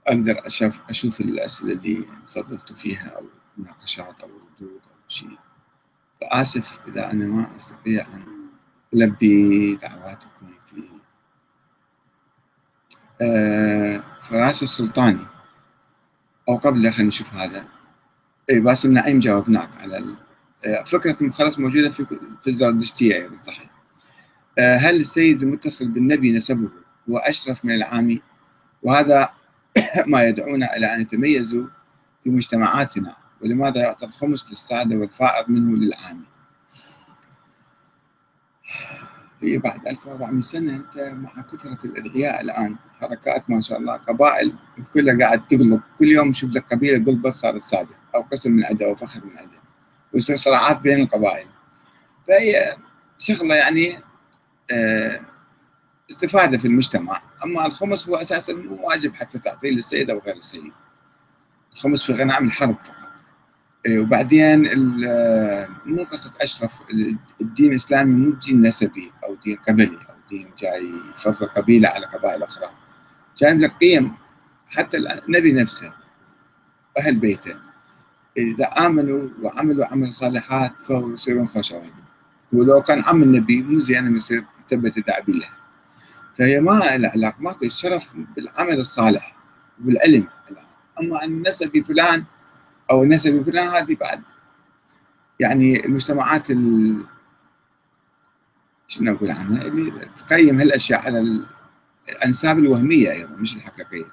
أقدر أشوف أشوف الأسئلة اللي فضلت فيها أو مناقشات أو ردود أو شيء. فآسف إذا أنا ما أستطيع أن ألبي دعواتكم في آه فراس السلطاني. أو قبل خلينا نشوف هذا. إي باسم نعيم جاوبناك على آه، فكرة خلاص موجودة في في الزردشتية أيضا صحيح. هل السيد المتصل بالنبي نسبه هو أشرف من العامي؟ وهذا (coughs) ما يدعونا إلى أن يتميزوا في مجتمعاتنا ولماذا يعطى الخمس للسادة والفائض منه للعامي؟ هي بعد 1400 سنة أنت مع كثرة الأدعياء الآن حركات ما شاء الله قبائل كلها قاعد تقلب كل يوم شوف لك قبيلة قلبت صارت سادة أو قسم من عدة أو فخر من عدة ويصير صراعات بين القبائل. فهي شغلة يعني آه، استفادة في المجتمع. أما الخمس هو أساسا مو واجب حتى تعطيه للسيد أو غير السيد. الخمس في غنائم الحرب فقط. آه، وبعدين آه، مو قصة أشرف الدين الإسلامي مو دين نسبي أو دين قبلي أو دين جاي يفضل قبيلة على قبائل أخرى. جايب لك قيم حتى النبي نفسه أهل بيته. إذا آمنوا وعملوا عمل صالحات فهو يصيرون خوشوات ولو كان عم النبي مو زين يصير تبت دعبي له فهي ما لها علاقة ماكو الشرف بالعمل الصالح بالعلم أما أن نسبي فلان أو نسبي فلان هذه بعد. يعني المجتمعات ال... شنو نقول عنها؟ اللي تقيم هالأشياء على الأنساب الوهمية أيضا مش الحقيقية.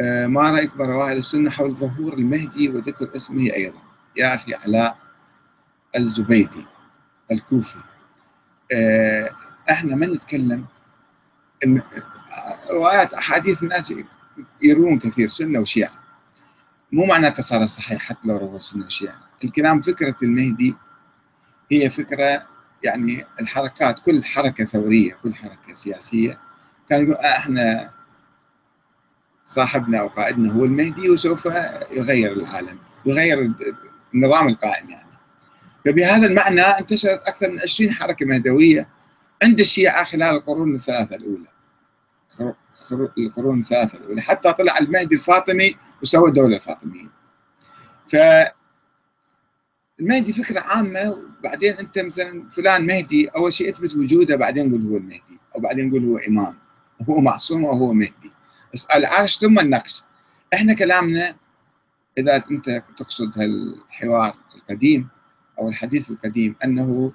آه ما رأيك برواهل السنة حول ظهور المهدي وذكر اسمه أيضا؟ يا أخي علاء الزبيدي الكوفي. إحنا ما نتكلم روايات أحاديث الناس يروون كثير سنة وشيعة. مو معناته صار صحيح حتى لو رووا سنة وشيعة. الكلام فكرة المهدي هي فكرة يعني الحركات كل حركة ثورية كل حركة سياسية. كان يقول آه، إحنا صاحبنا أو قائدنا هو المهدي وسوف يغير العالم يغير النظام القائم يعني. فبهذا المعنى انتشرت أكثر من 20 حركة مهدويه عند الشيعة خلال القرون الثلاثة الأولى. القرون الثلاثة الأولى. حتى طلع المهدي الفاطمي وسوى الدولة الفاطمية. ف المهدي فكرة عامة وبعدين أنت مثلا فلان مهدي أول شيء أثبت وجوده بعدين قول هو المهدي أو بعدين قول هو إمام هو معصوم أو هو مهدي. العرش ثم النقش. إحنا كلامنا إذا أنت تقصد هالحوار القديم أو الحديث القديم أنه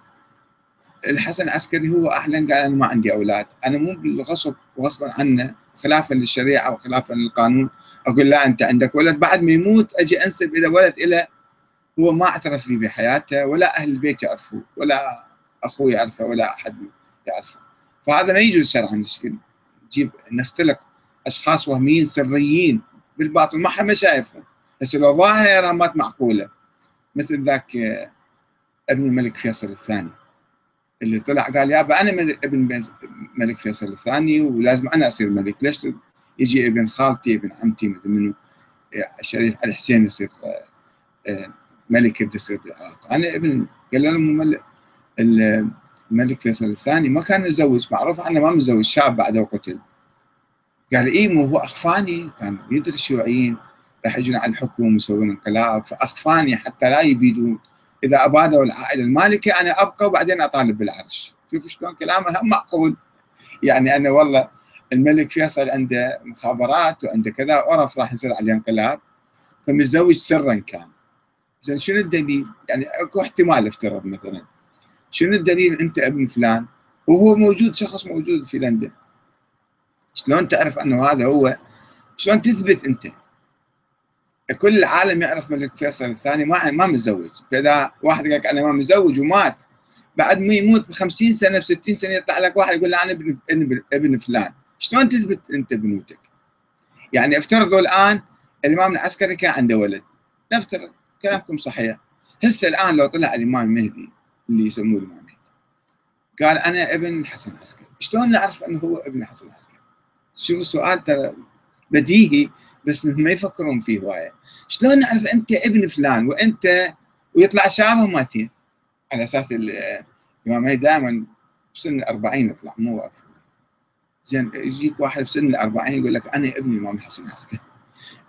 الحسن العسكري هو أعلن قال أنا ما عندي أولاد. أنا مو بالغصب وغصبا عنه خلافا للشريعة وخلافا للقانون. أقول لا أنت عندك ولد. بعد ما يموت أجي أنسب إلى ولد إلى هو ما اعترف لي بحياته ولا أهل البيت يعرفوه ولا أخوه يعرفه ولا أحد يعرفه. فهذا ما يجوز شرعا. نجيب نختلق أشخاص وهميين سريين بالباطن ما حد ما شايفهم. بس لو ظاهرة ما معقولة. مثل ذاك ابن الملك فيصل الثاني. اللي طلع قال يابا أنا ابن ملك فيصل الثاني ولازم أنا أصير ملك. ليش يجي ابن خالتي ابن عمتي مثل منو الشريف علي حسين يصير آه، ملك يبدأ يصير بالعراق. أنا ابن قال لهم الملك فيصل الثاني ما كان متزوج معروف عنه ما متزوج شاب بعده وقتل. قال اي مو هو أخفاني؟ كان يدري الشيوعيين راح يجون على الحكم ويسوون انقلاب فأخفاني حتى لا يبيدون. إذا ابادوا العائلة المالكة أنا أبقى وبعدين أطالب بالعرش. شوف شلون كلامه هم معقول. يعني انه والله الملك فيصل عنده مخابرات وعنده كذا عرف راح يصير عليه انقلاب. فمتزوج سرا كان. زين شنو الدليل؟ يعني أكو احتمال افترض مثلا. شنو الدليل أنت ابن فلان؟ وهو موجود شخص موجود في لندن. شلون تعرف أنه هذا هو؟ شلون تثبت أنت؟ كل العالم يعرف ملك فيصل الثاني ما ما متزوج. فاذا واحد قال لك أنا ما متزوج ومات. بعد ما يموت ب 50 سنة ب 60 سنة يطلع لك واحد يقول أنا ابن ابن, ابن فلان. شلون تثبت أنت بنوتك؟ يعني افترضوا الآن الإمام العسكري كان عنده ولد. نفترض كلامكم صحيح. هسه الآن لو طلع الإمام المهدي اللي يسموه الإمام المهدي قال أنا ابن الحسن العسكري. شلون نعرف إنه هو ابن الحسن العسكري؟ شوف السؤال ترى بديهي بس ما يفكرون فيه هوايه شلون نعرف أنت ابن فلان وأنت ويطلع شاب وماتين على أساس الإمام هي دائما بسن 40 يطلع مو أكثر. زين يجيك واحد بسن 40 يقول لك أنا ابن الامام الحسن العسكري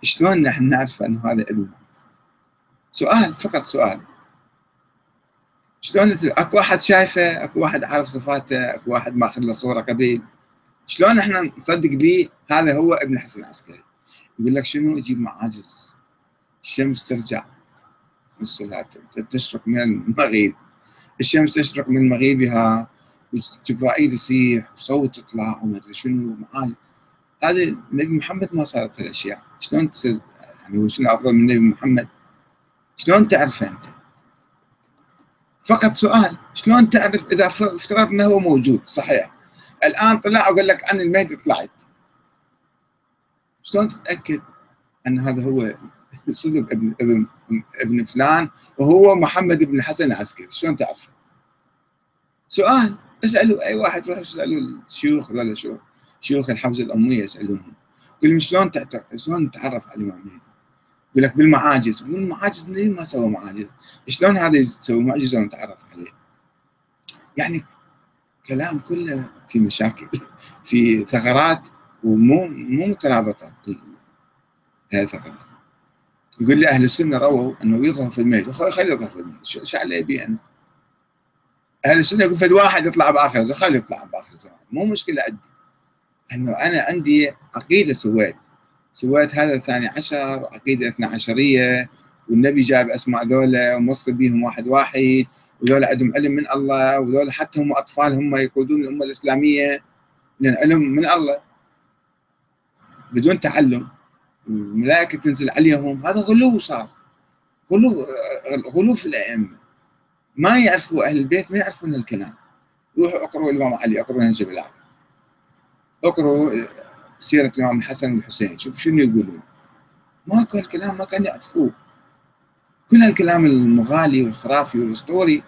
شلون نحن نعرف إنه هذا ابن سؤال فقط سؤال. شلون أكو واحد شايفه أكو واحد عارف صفاته أكو واحد ماخذ له صورة قبيل. شلون إحنا نصدق به هذا هو ابن الحسن العسكري. يقول لك شنو؟ يجيب معاجز. الشمس ترجع تشرق من المغيب. الشمس تشرق من مغيبها وجبرائيل يصيح وصوت يطلع وما أدري شنو معاجز هذا النبي محمد ما صارت الاشياء شلون تصير؟ يعني هو شنو أفضل من النبي محمد؟ شلون تعرفه أنت؟ فقط سؤال شلون تعرف إذا افترضنا هو موجود؟ صحيح. الآن طلع وقال لك أنا المهدي طلعت شلون تتأكد أن هذا هو صدق ابن ابن ابن فلان وهو محمد بن الحسن العسكري شلون تعرفه؟ سؤال اسألوا أي واحد روح اسالوا الشيوخ هذول شو شيوخ الحوزة الامويه يسالونهم يقول لهم شلون شلون نتعرف على الإمام؟ يقول لك بالمعاجز يقول المعاجز ما سوى معاجز شلون هذا يسوي معجزة ونتعرف عليه؟ يعني كلام كله في مشاكل في ثغرات ومو مو مترابطة. هذه الثغرات. يقول لي أهل السنة رووا إنه يظهر في الميت خلي يظهر في الميت شو عليه ابي أنا؟ أهل السنة يقول فد واحد يطلع بآخر الزمان خليه يطلع بآخر الزمان مو مشكلة عندي. إنه أنا عندي عقيدة سويت. سويت هذا الثاني عشر وعقيده اثنا عشرية والنبي جاب أسماء ذولا وموصل بهم واحد واحد. وذولا عندهم علم من الله وذولا حتى هم أطفال هم يقودون الأمة الإسلامية. لأن علم من الله. بدون تعلم. الملائكة تنزل عليهم. هذا غلو صار. غلو غلو في الأئمة. ما يعرفوا أهل البيت ما يعرفون الكلام. روحوا اقروا الإمام علي اقروا نهج العقل اقروا سيرة الإمام الحسن والحسين. شوف شنو يقولون. ماكو هالكلام ما كانوا يعرفوه. كل هالكلام المغالي والخرافي والأسطوري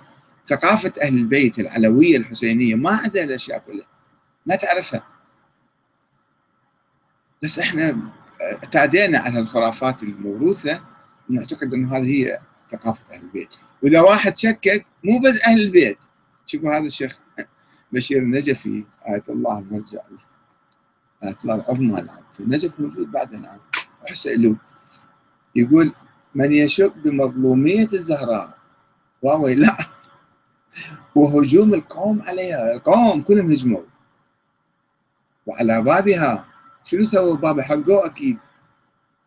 ثقافة أهل البيت العلوية الحسينية ما عندها الأشياء كلها. ما تعرفها. بس إحنا اعتادينا على الخرافات الموروثة ونعتقد إنه هذه هي ثقافة أهل البيت. وإذا واحد شكك مو بس أهل البيت. شوفوا هذا الشيخ بشير النجفي آية الله المرجع. آية الله العظمى. نعم في النجف موجود بعد نعم. له يقول من يشك بمظلومية الزهراء. واو لا. وهجوم القوم عليها. القوم كلهم هجموا. وعلى بابها. شنو سووا بابها حرقوه أكيد.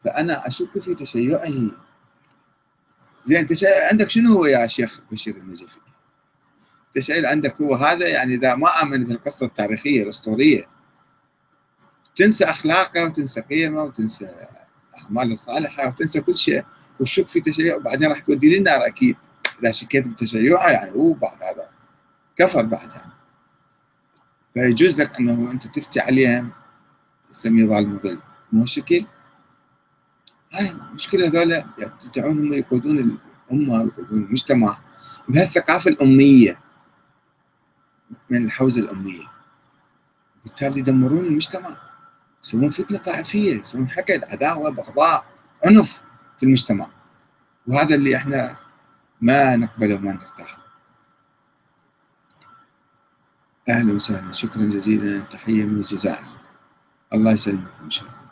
فأنا أشك في تشيعه. زين تشيع عندك شنو هو يا شيخ بشير النجفي؟ التشيع عندك هو هذا يعني إذا ما آمن بالقصة التاريخية الأسطورية. تنسى أخلاقه وتنسى قيمه وتنسى أعماله الصالحة وتنسى كل شيء. والشك في تشيع وبعدين راح تودي للنار أكيد. إذا شكيت بتشيعه يعني هو بعد هذا كفر بعدها. فيجوز لك أنه أنت تفتي عليهم تسميه ظالم مضل مو شكل هاي المشكلة هذول يدعون هم يقودون الأمة ويقودون المجتمع بهالثقافة الأمية من الحوزة الأمية. بالتالي يدمرون المجتمع يسوون فتنة طائفية يسوون حقد عداوة بغضاء عنف. في المجتمع. وهذا اللي إحنا ما نقبله وما نرتاح. أهلا وسهلا. شكرا جزيلا. تحية من الجزائر. الله يسلمكم إن شاء الله.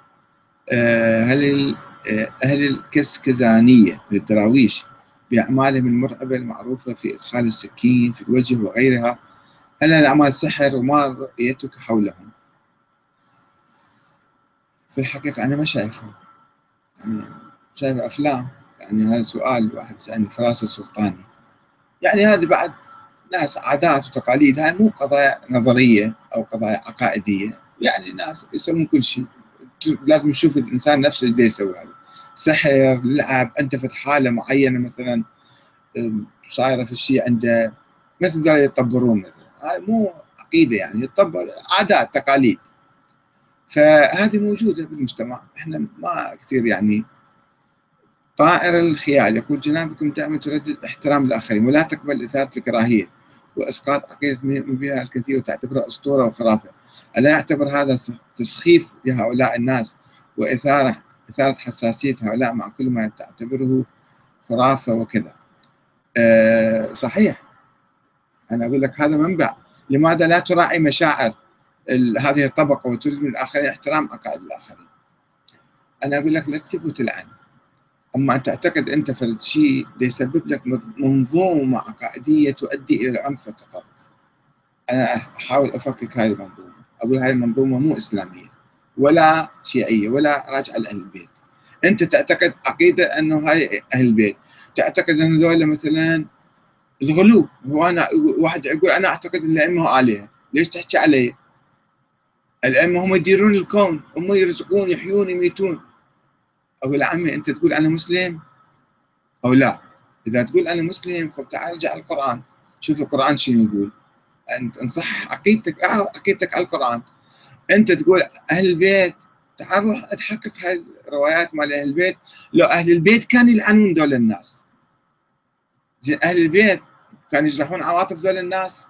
آه، هل آه، أهل الكسكزانيه للدراويش بأعمالهم المرعبة المعروفة في إدخال السكين في الوجه وغيرها هل هذه أعمال سحر وما رؤيتك حولهم؟ في الحقيقة أنا ما شايفهم. يعني شايف أفلام؟ يعني هذا سؤال واحد سالني فراس السلطاني. يعني هذه بعد ناس عادات وتقاليد هاي مو قضايا نظرية أو قضايا عقائدية. يعني ناس يسوون كل شيء. لازم نشوف الإنسان نفسه إيش يسوي هذا. سحر لعب أنت في حالة معينة مثلا صايرة في الشيء عنده. مثل يطبرون مثلا. هاي مو عقيدة يعني يطبر عادات تقاليد. فهذه موجودة بالمجتمع. إحنا ما كثير يعني طائر الخيال. يقول جنابكم دائما تردد احترام الآخرين ولا تقبل إثارة الكراهية وإسقاط عقيدة من بها الكثير وتعتبرها أسطورة وخرافة. ألا يعتبر هذا تسخيف لهؤلاء الناس واثاره إثارة حساسية هؤلاء مع كل ما تعتبره خرافة وكذا؟ أه صحيح. أنا أقول لك هذا منبع. لماذا لا تراعي مشاعر هذه الطبقة وتريد من الآخرين احترام عقائد الآخرين؟ أنا أقول لك لا تسب وتلعن أما أن تعتقد أنت فرد شيء يسبب لك منظومة عقائدية تؤدي إلى العنف والتطرف أنا أحاول أفكك هذه المنظومة. أقول هذه المنظومة مو إسلامية ولا شيعية ولا راجعة لأهل البيت. أنت تعتقد عقيدة انه هاي أهل البيت. تعتقد أن ذولا مثلا الغلو هو أنا واحد يقول أنا أعتقد إن الأئمة الهه ليش تحكي علي؟ الأئمة هم يديرون الكون هم يرزقون يحيون يميتون. أقول عمي أنت تقول أنا مسلم؟ أو لا. إذا تقول أنا مسلم تعال ارجع القرآن. شوف القرآن شنو يقول. أنت انصح عقيدتك أعرف عقيدتك على القرآن. أنت تقول أهل البيت تعال روح تحقق هاي الروايات مال أهل البيت. لو أهل البيت كانوا يلعنون دول الناس. زين أهل البيت كانوا يجرحون عواطف دول الناس.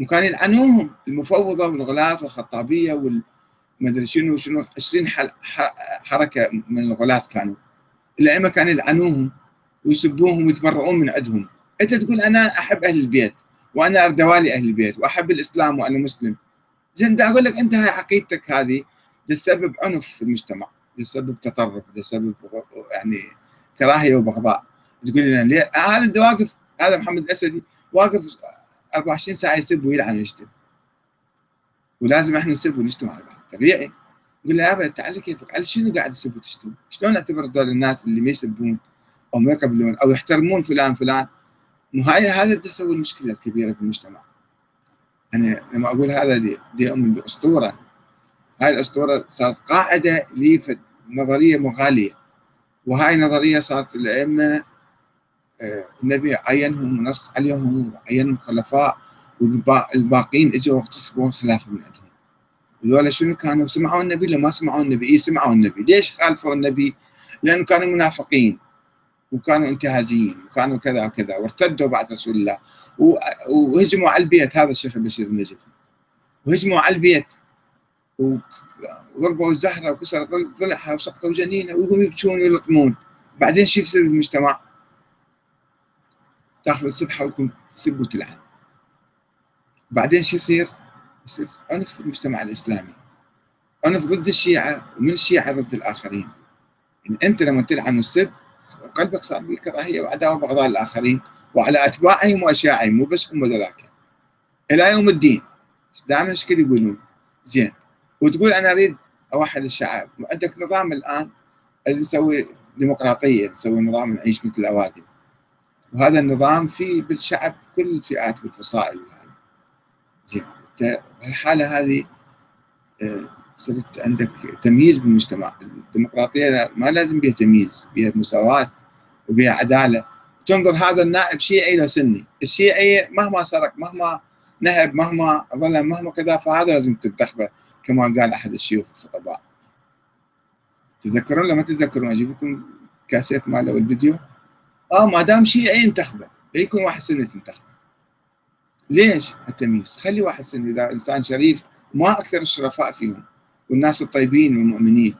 وكانوا يلعنوهم المفوضة والغلاة والخطابية وال ما ادري شنو شنو 20 حركة من الغلاة كانوا. الائمه كانوا يلعنوهم ويسبوهم ويتبرؤون من عندهم. أنت تقول أنا أحب أهل البيت وأنا اردوالي أهل البيت وأحب الإسلام وأنا مسلم زين دا أقول لك أنت هاي عقيدتك هذه تسبب عنف في المجتمع تسبب تطرف تسبب يعني كراهية وبغضاء. تقول لنا ليه؟ هذا انت واقف هذا محمد الأسدي واقف 24 ساعة يسب ويلعن ويشتم. ولازم إحنا نسب ونشتم على بعض. طبيعي. نقول له يا أبا تعال كيفك؟ على شنو قاعد تسب وتشتم؟ شلون نعتبر هذول الناس اللي ما يسبون أو ما يقبلون أو يحترمون فلان فلان؟ هاي هذا تسوي المشكلة الكبيرة في المجتمع. أنا لما أقول هذا دي, أم باسطوره هاي الأسطورة صارت قاعدة لنظريه مغالية. وهاي النظريه صارت الائمه آه، النبي عينهم ونص عليهم وعينهم خلفاء. والباقيين إجوا واغتصبوا الخلافه من عندهم هذول شنو كانوا؟ سمعوا النبي ولا ما سمعوا النبي؟ اي سمعوا النبي، ليش خالفوا النبي؟ لأنه كانوا منافقين وكانوا انتهازيين وكانوا كذا وكذا وارتدوا بعد رسول الله. وهجموا على البيت. هذا الشيخ البشير النجفي وهجموا على البيت. وضربوا الزهرة وكسروا ضلعها وسقطوا جنينها وهم يبكون ويلطمون. بعدين شو يصير بالمجتمع؟ تاخذ السبحة وتكون تسب وتلعن بعدين شو يصير؟ يصير عنف في المجتمع الإسلامي. عنف ضد الشيعة ومن الشيعة ضد الآخرين. يعني أنت لما تلعن السب قلبك صار به كراهية وعداوة وبغضاء للاخرين وعلى أتباعهم وأشياعهم مو بس هم ذولاك إلى يوم الدين. دائما إيش يقولون؟ زين. وتقول أنا أريد أوحد الشعب. وعندك نظام الآن اللي يسوي ديمقراطية يسوي نظام نعيش مثل الأوادم. وهذا النظام في بالشعب كل الفئات والفصائل. زين. الحاله هذه آه، صرت عندك تمييز بالمجتمع. الديمقراطية ما لازم بها تمييز بها مساواة وبها عدالة. تنظر هذا النائب شيعي لو سني. الشيعي مهما سرق مهما نهب مهما ظلم مهما كذا فهذا لازم تنتخبه كما قال أحد الشيوخ الخطباء. تذكرون لما تتذكرون أجيب لكم كاسيت ماله والفيديو. آه ما دام شيعي انتخبه. يكون واحد سني تنتخبه ليش التمييز؟ خلي واحد سني إذا إنسان شريف ما أكثر الشرفاء فيهم والناس الطيبين والمؤمنين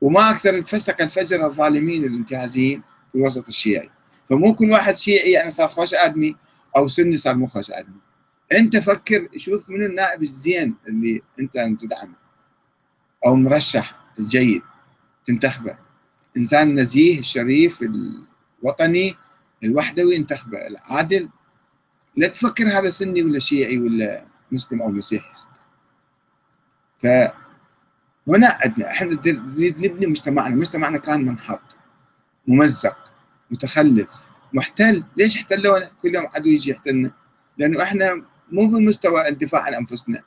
وما أكثر تفسق الفجر الظالمين الانتهازيين في الوسط الشيعي. فمو كل واحد شيعي يعني صار خوش آدمي أو سني صار مو خوش آدمي. أنت فكر شوف من النائب الزين اللي أنت تدعمه أو مرشح الجيد تنتخبه. إنسان نزيه الشريف الوطني الوحدوي انتخبه. العادل لا تفكر هذا سني ولا شيعي ولا مسلم أو مسيحي فهنا عندنا إحنا نريد نبني مجتمعنا. مجتمعنا كان منحط ممزق متخلف محتل. ليش احتلونا كل يوم عدو يجي يحتلنا. لأنه إحنا مو بمستوى الدفاع عن أنفسنا.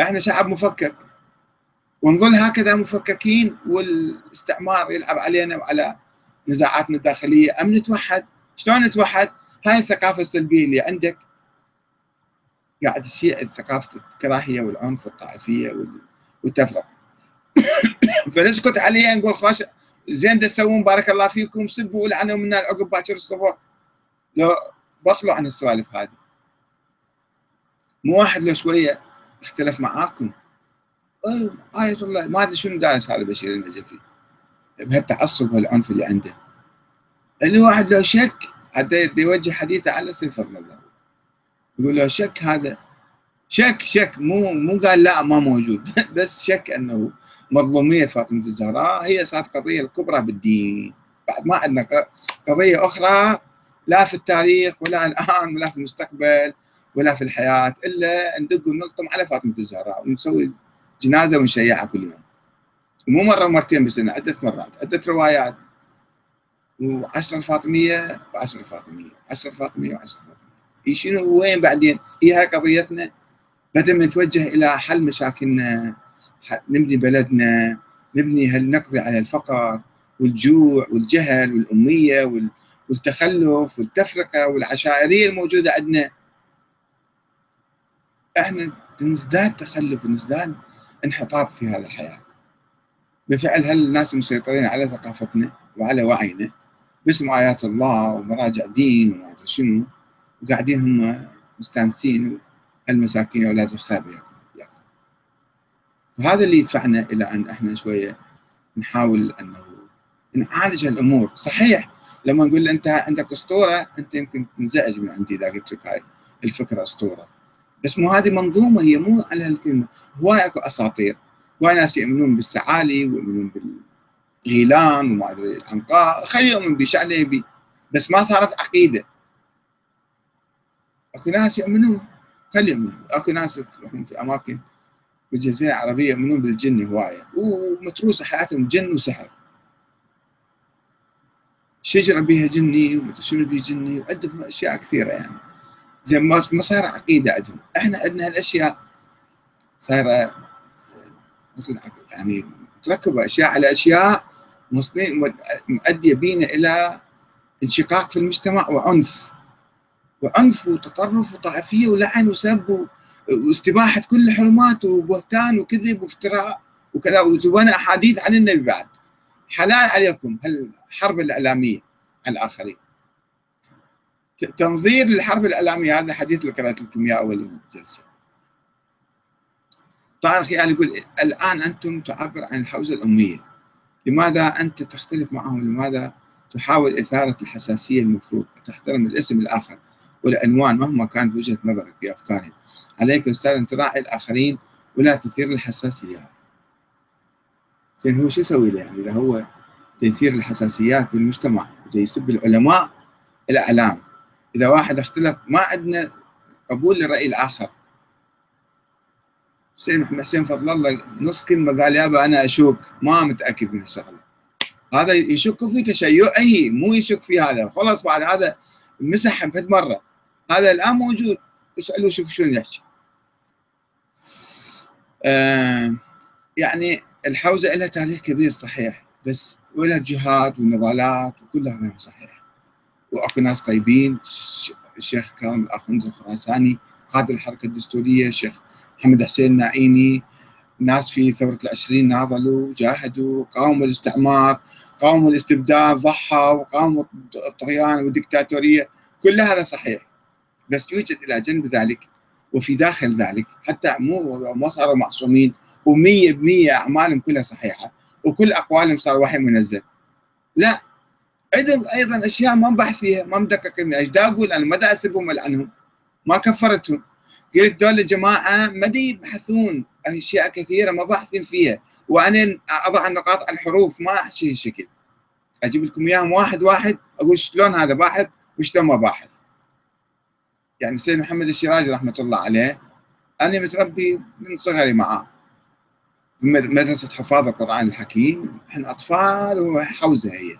إحنا شعب مفكك. ونظل هكذا مفككين والاستعمار يلعب علينا وعلى نزاعاتنا الداخلية. ام نتوحد شلون نتوحد؟ هاي الثقافة السلبية اللي عندك. قاعد تشيع ثقافة الكراهية والعنف والطائفية والتفرقه (coughs) فنسكت عليها نقول خوش زين تسوون بارك الله فيكم سبوا ولعنوا منا عقب باكر الصبح لو بطلوا عن السوالف هذه. مو واحد لو شوية اختلف معاكم. آية الله. ما أدري شنو دارس هذا بشير النجفي. بهالتعصب والعنف اللي عنده. اللي واحد لو شك حتى يوجه حديثه على سيف الله. يقول له شك هذا؟ شك شك. مو مو قال لا ما موجود. (laughs) بس شك أنه مظلومية فاطمة الزهراء. هي صارت قضية الكبرى بالدين. بعد ما عندنا قضية أخرى لا في التاريخ ولا الآن ولا في المستقبل ولا في الحياة إلا ندق ونلطم على فاطمة الزهراء ونسوي جنازة ونشيعها كل يوم. مو مرة ومرتين بالسنه عدة مرات عدة روايات. و10 الفاطميه و10 الفاطميه 10 الفاطميه و10 الفاطميه شنو؟ وين بعدين؟ هي هاي قضيتنا بدل ما نتوجه إلى حل مشاكلنا نبني بلدنا نبني هل نقضي على الفقر والجوع والجهل والأمية والتخلف والتفرقة والعشائرية الموجودة عندنا. إحنا نزداد تخلف ونزداد انحطاط في هذه الحياة. بفعل هل الناس المسيطرين على ثقافتنا وعلى وعينا. باسم آيات الله ومراجع دين وما ادري شنو وقاعدين هم مستانسين المساكين أولاد الخابئه يعني. وهذا اللي يدفعنا إلى أن إحنا شوية نحاول أنه نعالج الأمور. صحيح لما نقول أنت عندك أسطورة أنت يمكن تنزعج من عندي إذا قلت لك هاي الفكرة أسطورة. بس مو هذه منظومة هي مو على هالكلمه هواي أكو أساطير. هواي ناس يؤمنون بالسعالي ويؤمنون بالغيلان وما أدري العنقاء خلي يؤمن بشعله يبي بس ما صارت عقيدة. أكو ناس يؤمنون خلي يؤمنون. أكو ناس تروحون في أماكن بالجزيره العربية يؤمنون بالجن هواية. ومتروسه حياتهم جن وسحر. شجرة بيها جني شنو بيها جني وعندهم أشياء كثيرة يعني. زين ما صار عقيدة عندهم. إحنا عندنا هالأشياء صايرة مثل يعني تركبوا أشياء على أشياء مؤدية بينا إلى انشقاق في المجتمع وعنف. وعنف وتطرف وطائفيه ولعن وسب واستباحة كل الحرمات وبهتان وكذب وافتراء وكذا. وزوانا احاديث عن النبي بعد. حلال عليكم هالحرب الإعلامية على الاخرين تنظير للحرب الإعلامية هذا حديث اللي قرات لكم إياه أول جلسه طارق خيال يقول الآن أنتم تعبر عن الحوزة الاميه لماذا أنت تختلف معهم؟ لماذا تحاول إثارة الحساسية المفروض؟ تحترم الاسم الآخر والعنوان مهما كانت وجهة نظرك في أفكارهم. عليك أستاذ أن تراعي الآخرين ولا تثير الحساسيات. زين هو شو يسوي له؟ يعني إذا هو يثير الحساسيات بالمجتمع يسب العلماء الإعلام إذا واحد اختلف ما عندنا قبول للرأي الآخر. حسين حسين فضل الله نص كلمة قال يابا أنا أشك ما متأكد من الشغلة. هذا يشك في تشيعه مو يشك في هذا. خلاص بعد هذا مسح فد مرة. هذا الآن موجود. اسألوا شوف شلون يحكي. آه يعني الحوزة لها تاريخ كبير صحيح بس ولها جهاد ونضالات وكل هذا صحيح. وأكو ناس طيبين الشيخ كان الاخوند الخراساني قائد الحركة الدستورية الشيخ محمد حسين النائيني ناس في ثورة العشرين ناضلوا جاهدوا قاوموا الاستعمار قاوموا الاستبداد ضحوا قاوموا الطغيان والدكتاتورية. كل هذا صحيح بس يوجد إلى جنب ذلك وفي داخل ذلك. حتى مو ما صاروا معصومين ومية بمية أعمالهم كلها صحيحة وكل أقوالهم صار وحي منزل. لا عندهم أيضا أشياء ما بحث فيها ما مدقق إيش دا أقول؟ أنا ما دا أسبهم والعنهم ما كفرتهم. قلت دول الجماعة ما يبحثون أشياء كثيرة ما باحثين فيها. وأنا أضع النقاط على الحروف ما أحكي الشكل أجيب لكم إياهم واحد واحد أقول شلون هذا باحث وشلون ما باحث. يعني سيد محمد الشيرازي رحمة الله عليه أنا متربي من صغري معاه. مدرسة حفاظ القرآن الحكيم إحنا أطفال وحوزة هي.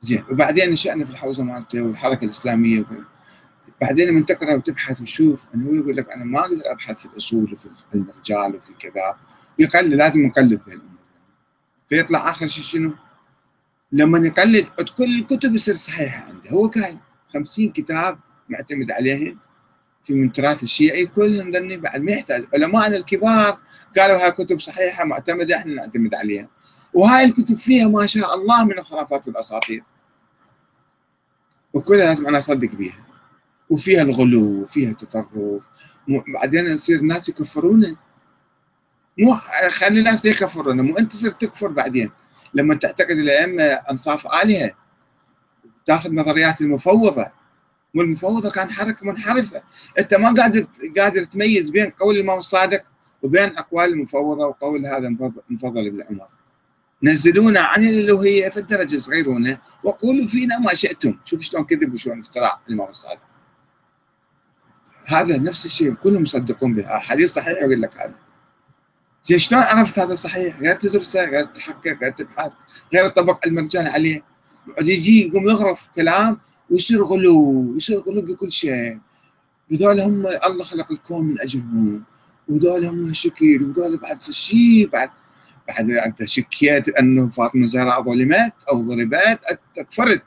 زين وبعدين نشأنا في الحوزة مالته والحركة الإسلامية وكذا. بعدين لما تقرأ وتبحث وتشوف إنه هو يقول لك أنا ما أقدر أبحث في الأصول وفي علم الرجال وفي كذا. يقلد لازم نقلد بهالامور فيطلع آخر شيء شنو؟ لما يقلد كل الكتب يصير صحيحة عنده. هو كاين 50 كتاب معتمد عليهم في من التراث الشيعي كلهم لأني بعد ما يحتاج. علمائنا الكبار قالوا هاي كتب صحيحة معتمدة إحنا نعتمد عليها. وهاي الكتب فيها ما شاء الله من الخرافات والاساطير وكلها لازم أنا أصدق بيها. وفيها الغلو وفيها التطرف. بعدين يصير الناس يكفرونه مو خلي الناس ليه يكفرونه مو أنت تصير تكفر بعدين. لما تعتقد الأئمة أنصاف الهه تاخذ نظريات المفوضة. والمفوضة كان حركة منحرفة. أنت ما قادر قادر تميز بين قول الامام الصادق وبين أقوال المفوضة وقول هذا مفضل بن عمر. نزلونا عن الألوهية في الدرجة صغيرونا وقولوا فينا ما شئتم. شوف شلون كذب وشلون افتراء الامام الصادق. هذا نفس الشيء كلهم يصدقون به حديث صحيح يقول لك هذا؟ زين شلون عرفت هذا صحيح؟ غير تدرسه غير تحقق غير تبحث غير تطبق المرجان عليه. يجي يقوم يغرف كلام ويصير غلو يصير غلو بكل شيء. وذول هم الله خلق الكون من أجلهم. وذول هم شكل وذول بعد شيء؟ بعد بعد أنت شكيت أنه فاطمة الزهراء ظلمت أو ضربت أنت كفرت.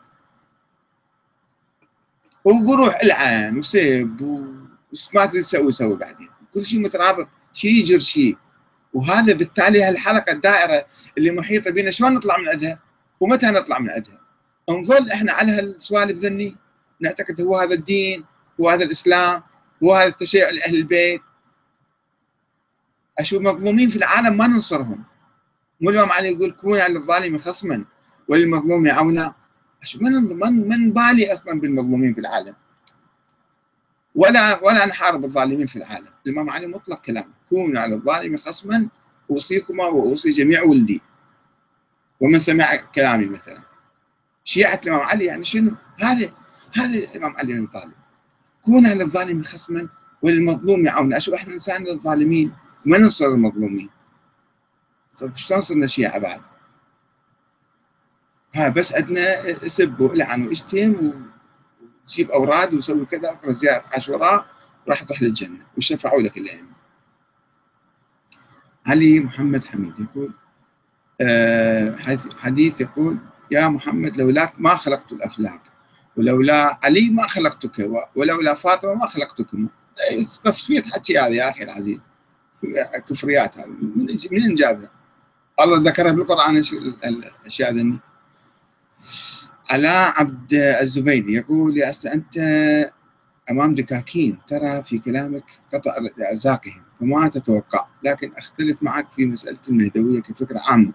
وروح العن وسب وما تريد تسوي سوي بعدين. كل شيء مترابط شيء يجر شيء وهذا بالتالي هالحلقة الدائرة اللي محيطة بنا شلون نطلع من عندها؟ ومتى نطلع من عندها؟ نظل إحنا على هالسوالف ذني. نعتقد هو هذا الدين هو هذا الإسلام هو هذا التشيع لأهل البيت. أشوف مظلومين في العالم ما ننصرهم. مو الامام علي يقول كون على الظالم خصما وللمظلوم عونا أشوف من من بالي أصلا بالمظلومين في العالم. ولا ولا نحارب الظالمين في العالم. الإمام علي مطلق كلام. كونوا على الظالم خصما أوصيكما وأوصي جميع ولدي. ومن سمع كلامي مثلا. شيعة الإمام علي يعني شنو؟ هذا هذا الإمام علي المطالب كون على الظالم خصما وللمظلوم يعاون. أشوف إحنا إنسان للظالمين؟ وما ننصر المظلومين؟ طيب شلون صرنا شيعة بعد؟ ها بس عندنا سب وإلعن وإشتم وتجيب أوراد وسوي كذا اقرا زيارة عاشوراء راح تروح للجنة. وشفعوا لك الائمه. علي محمد حميد يقول آه حديث يقول يا محمد لولاك ما خلقت الأفلاك ولولا علي ما خلقتك ولولا فاطمة ما خلقتكم. تصفية حكي هذا يا أخي العزيز. كفريات هذه. من جابها؟ الله ذكرها بالقرآن الأشياء ذني. علاء عبد الزبيدي يقول يا أستاذ أنت أمام دكاكين ترى في كلامك قطع لأرزاقهم فما تتوقع لكن أختلف معك في مسألة المهدوية كفكرة عامة.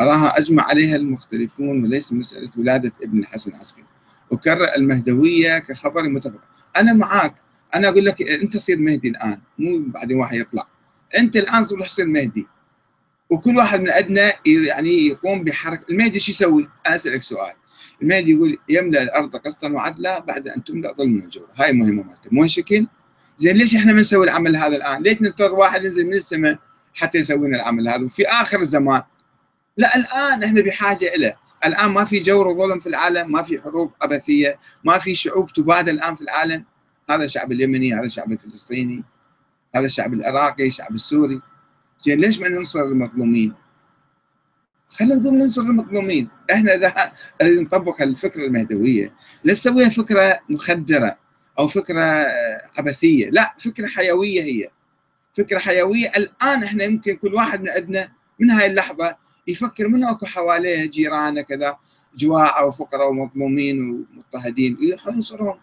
أراها أجمع عليها المختلفون وليس مسألة ولادة ابن الحسن العسكري. وكرر المهدوية كخبر متفق أنا معاك. أنا أقول لك أنت صير مهدي الآن مو بعدين واحد يطلع. أنت الآن روح صير مهدي. وكل واحد من عندنا يعني يقوم بحركة. المهدي شو يسوي؟ أنا أسألك سؤال. المهدي يقول يملأ الأرض قسطا وعدلا بعد أن تملأ ظلما وجورا هاي مهمة مالته مو شكل زين ليش إحنا ما نسوي العمل هذا الآن؟ ليش نضطر واحد ينزل من السماء حتى يسوي لنا العمل هذا؟ وفي آخر الزمان. لا الآن إحنا بحاجة له الآن ما في جور وظلم في العالم ما في حروب عبثيه ما في شعوب تبادل الآن في العالم. هذا الشعب اليمني هذا الشعب الفلسطيني هذا الشعب العراقي الشعب السوري. زين ليش ما ننصر المظلومين؟ خلينا نقول ننصر المظلومين إحنا إذا نطبق الفكرة المهدوية لا نسويها فكرة مخدرة أو فكرة عبثية لا فكرة حيوية هي. فكرة حيوية الآن إحنا يمكن كل واحد من عندنا من هاي اللحظة يفكر من أكو حواليه جيرانه كذا جواع أو فقراء ومظلومين ومضطهدين ينصرهم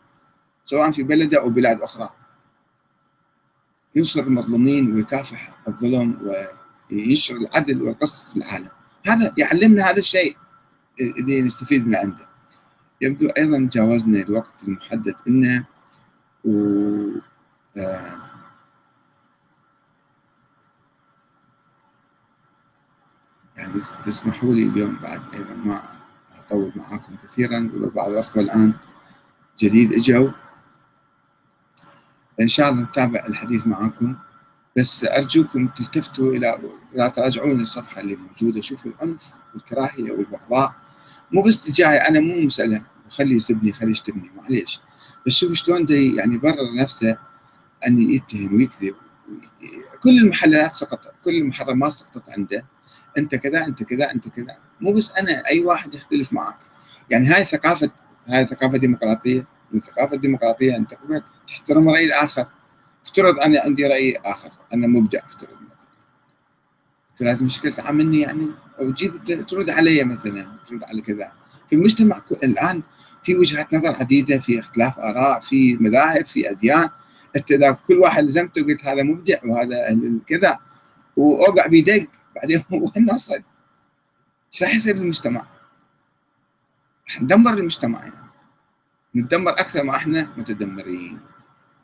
سواء في بلده أو بلاد أخرى. ينصر المظلومين ويكافح الظلم وينشر العدل والقسط في العالم. هذا يعلمنا هذا الشيء. اللي نستفيد من عنده. يبدو أيضا جاوزنا الوقت المحدد لنا و آه يعني تسمحوا لي اليوم بعد أيضا ما أطول معاكم كثيرا ولو بعض الاخوه الآن جديد إجوا. إن شاء الله نتابع الحديث معاكم. بس أرجوكم تلتفتوا إلى اذا تراجعون الصفحة اللي موجودة. شوفوا العنف والكراهية والبغضاء. مو بس تجاهي أنا مو مسألة. خليه يسبني خليه يشتمني. معليش. بس شوف شلون يعني يبرر نفسه أن يتهم ويكذب. كل المحلات سقطت. كل المحرمات سقطت عنده. أنت كذا أنت كذا أنت كذا. مو بس أنا أي واحد يختلف معك. يعني هاي ثقافة هاي ثقافة ديمقراطية. الثقافه الديمقراطيه ان تقبل تحترم رأي الآخر. افترض أنا عندي رأي آخر أنا مبدع أفترض انت لازم مشكلة تعاملني يعني؟ أو تجيب ترد علي مثلا ترد على كذا. في المجتمع الآن في وجهات نظر عديدة في اختلاف آراء في مذاهب في أديان. أنت إذا كل واحد لزمته قلت هذا مبدع وهذا كذا وأوقع بيدق بعدين (laughs) وين نوصل؟ إيش راح يصير بالمجتمع؟ ندمر المجتمع يعني. نتدمر أكثر ما إحنا متدمرين.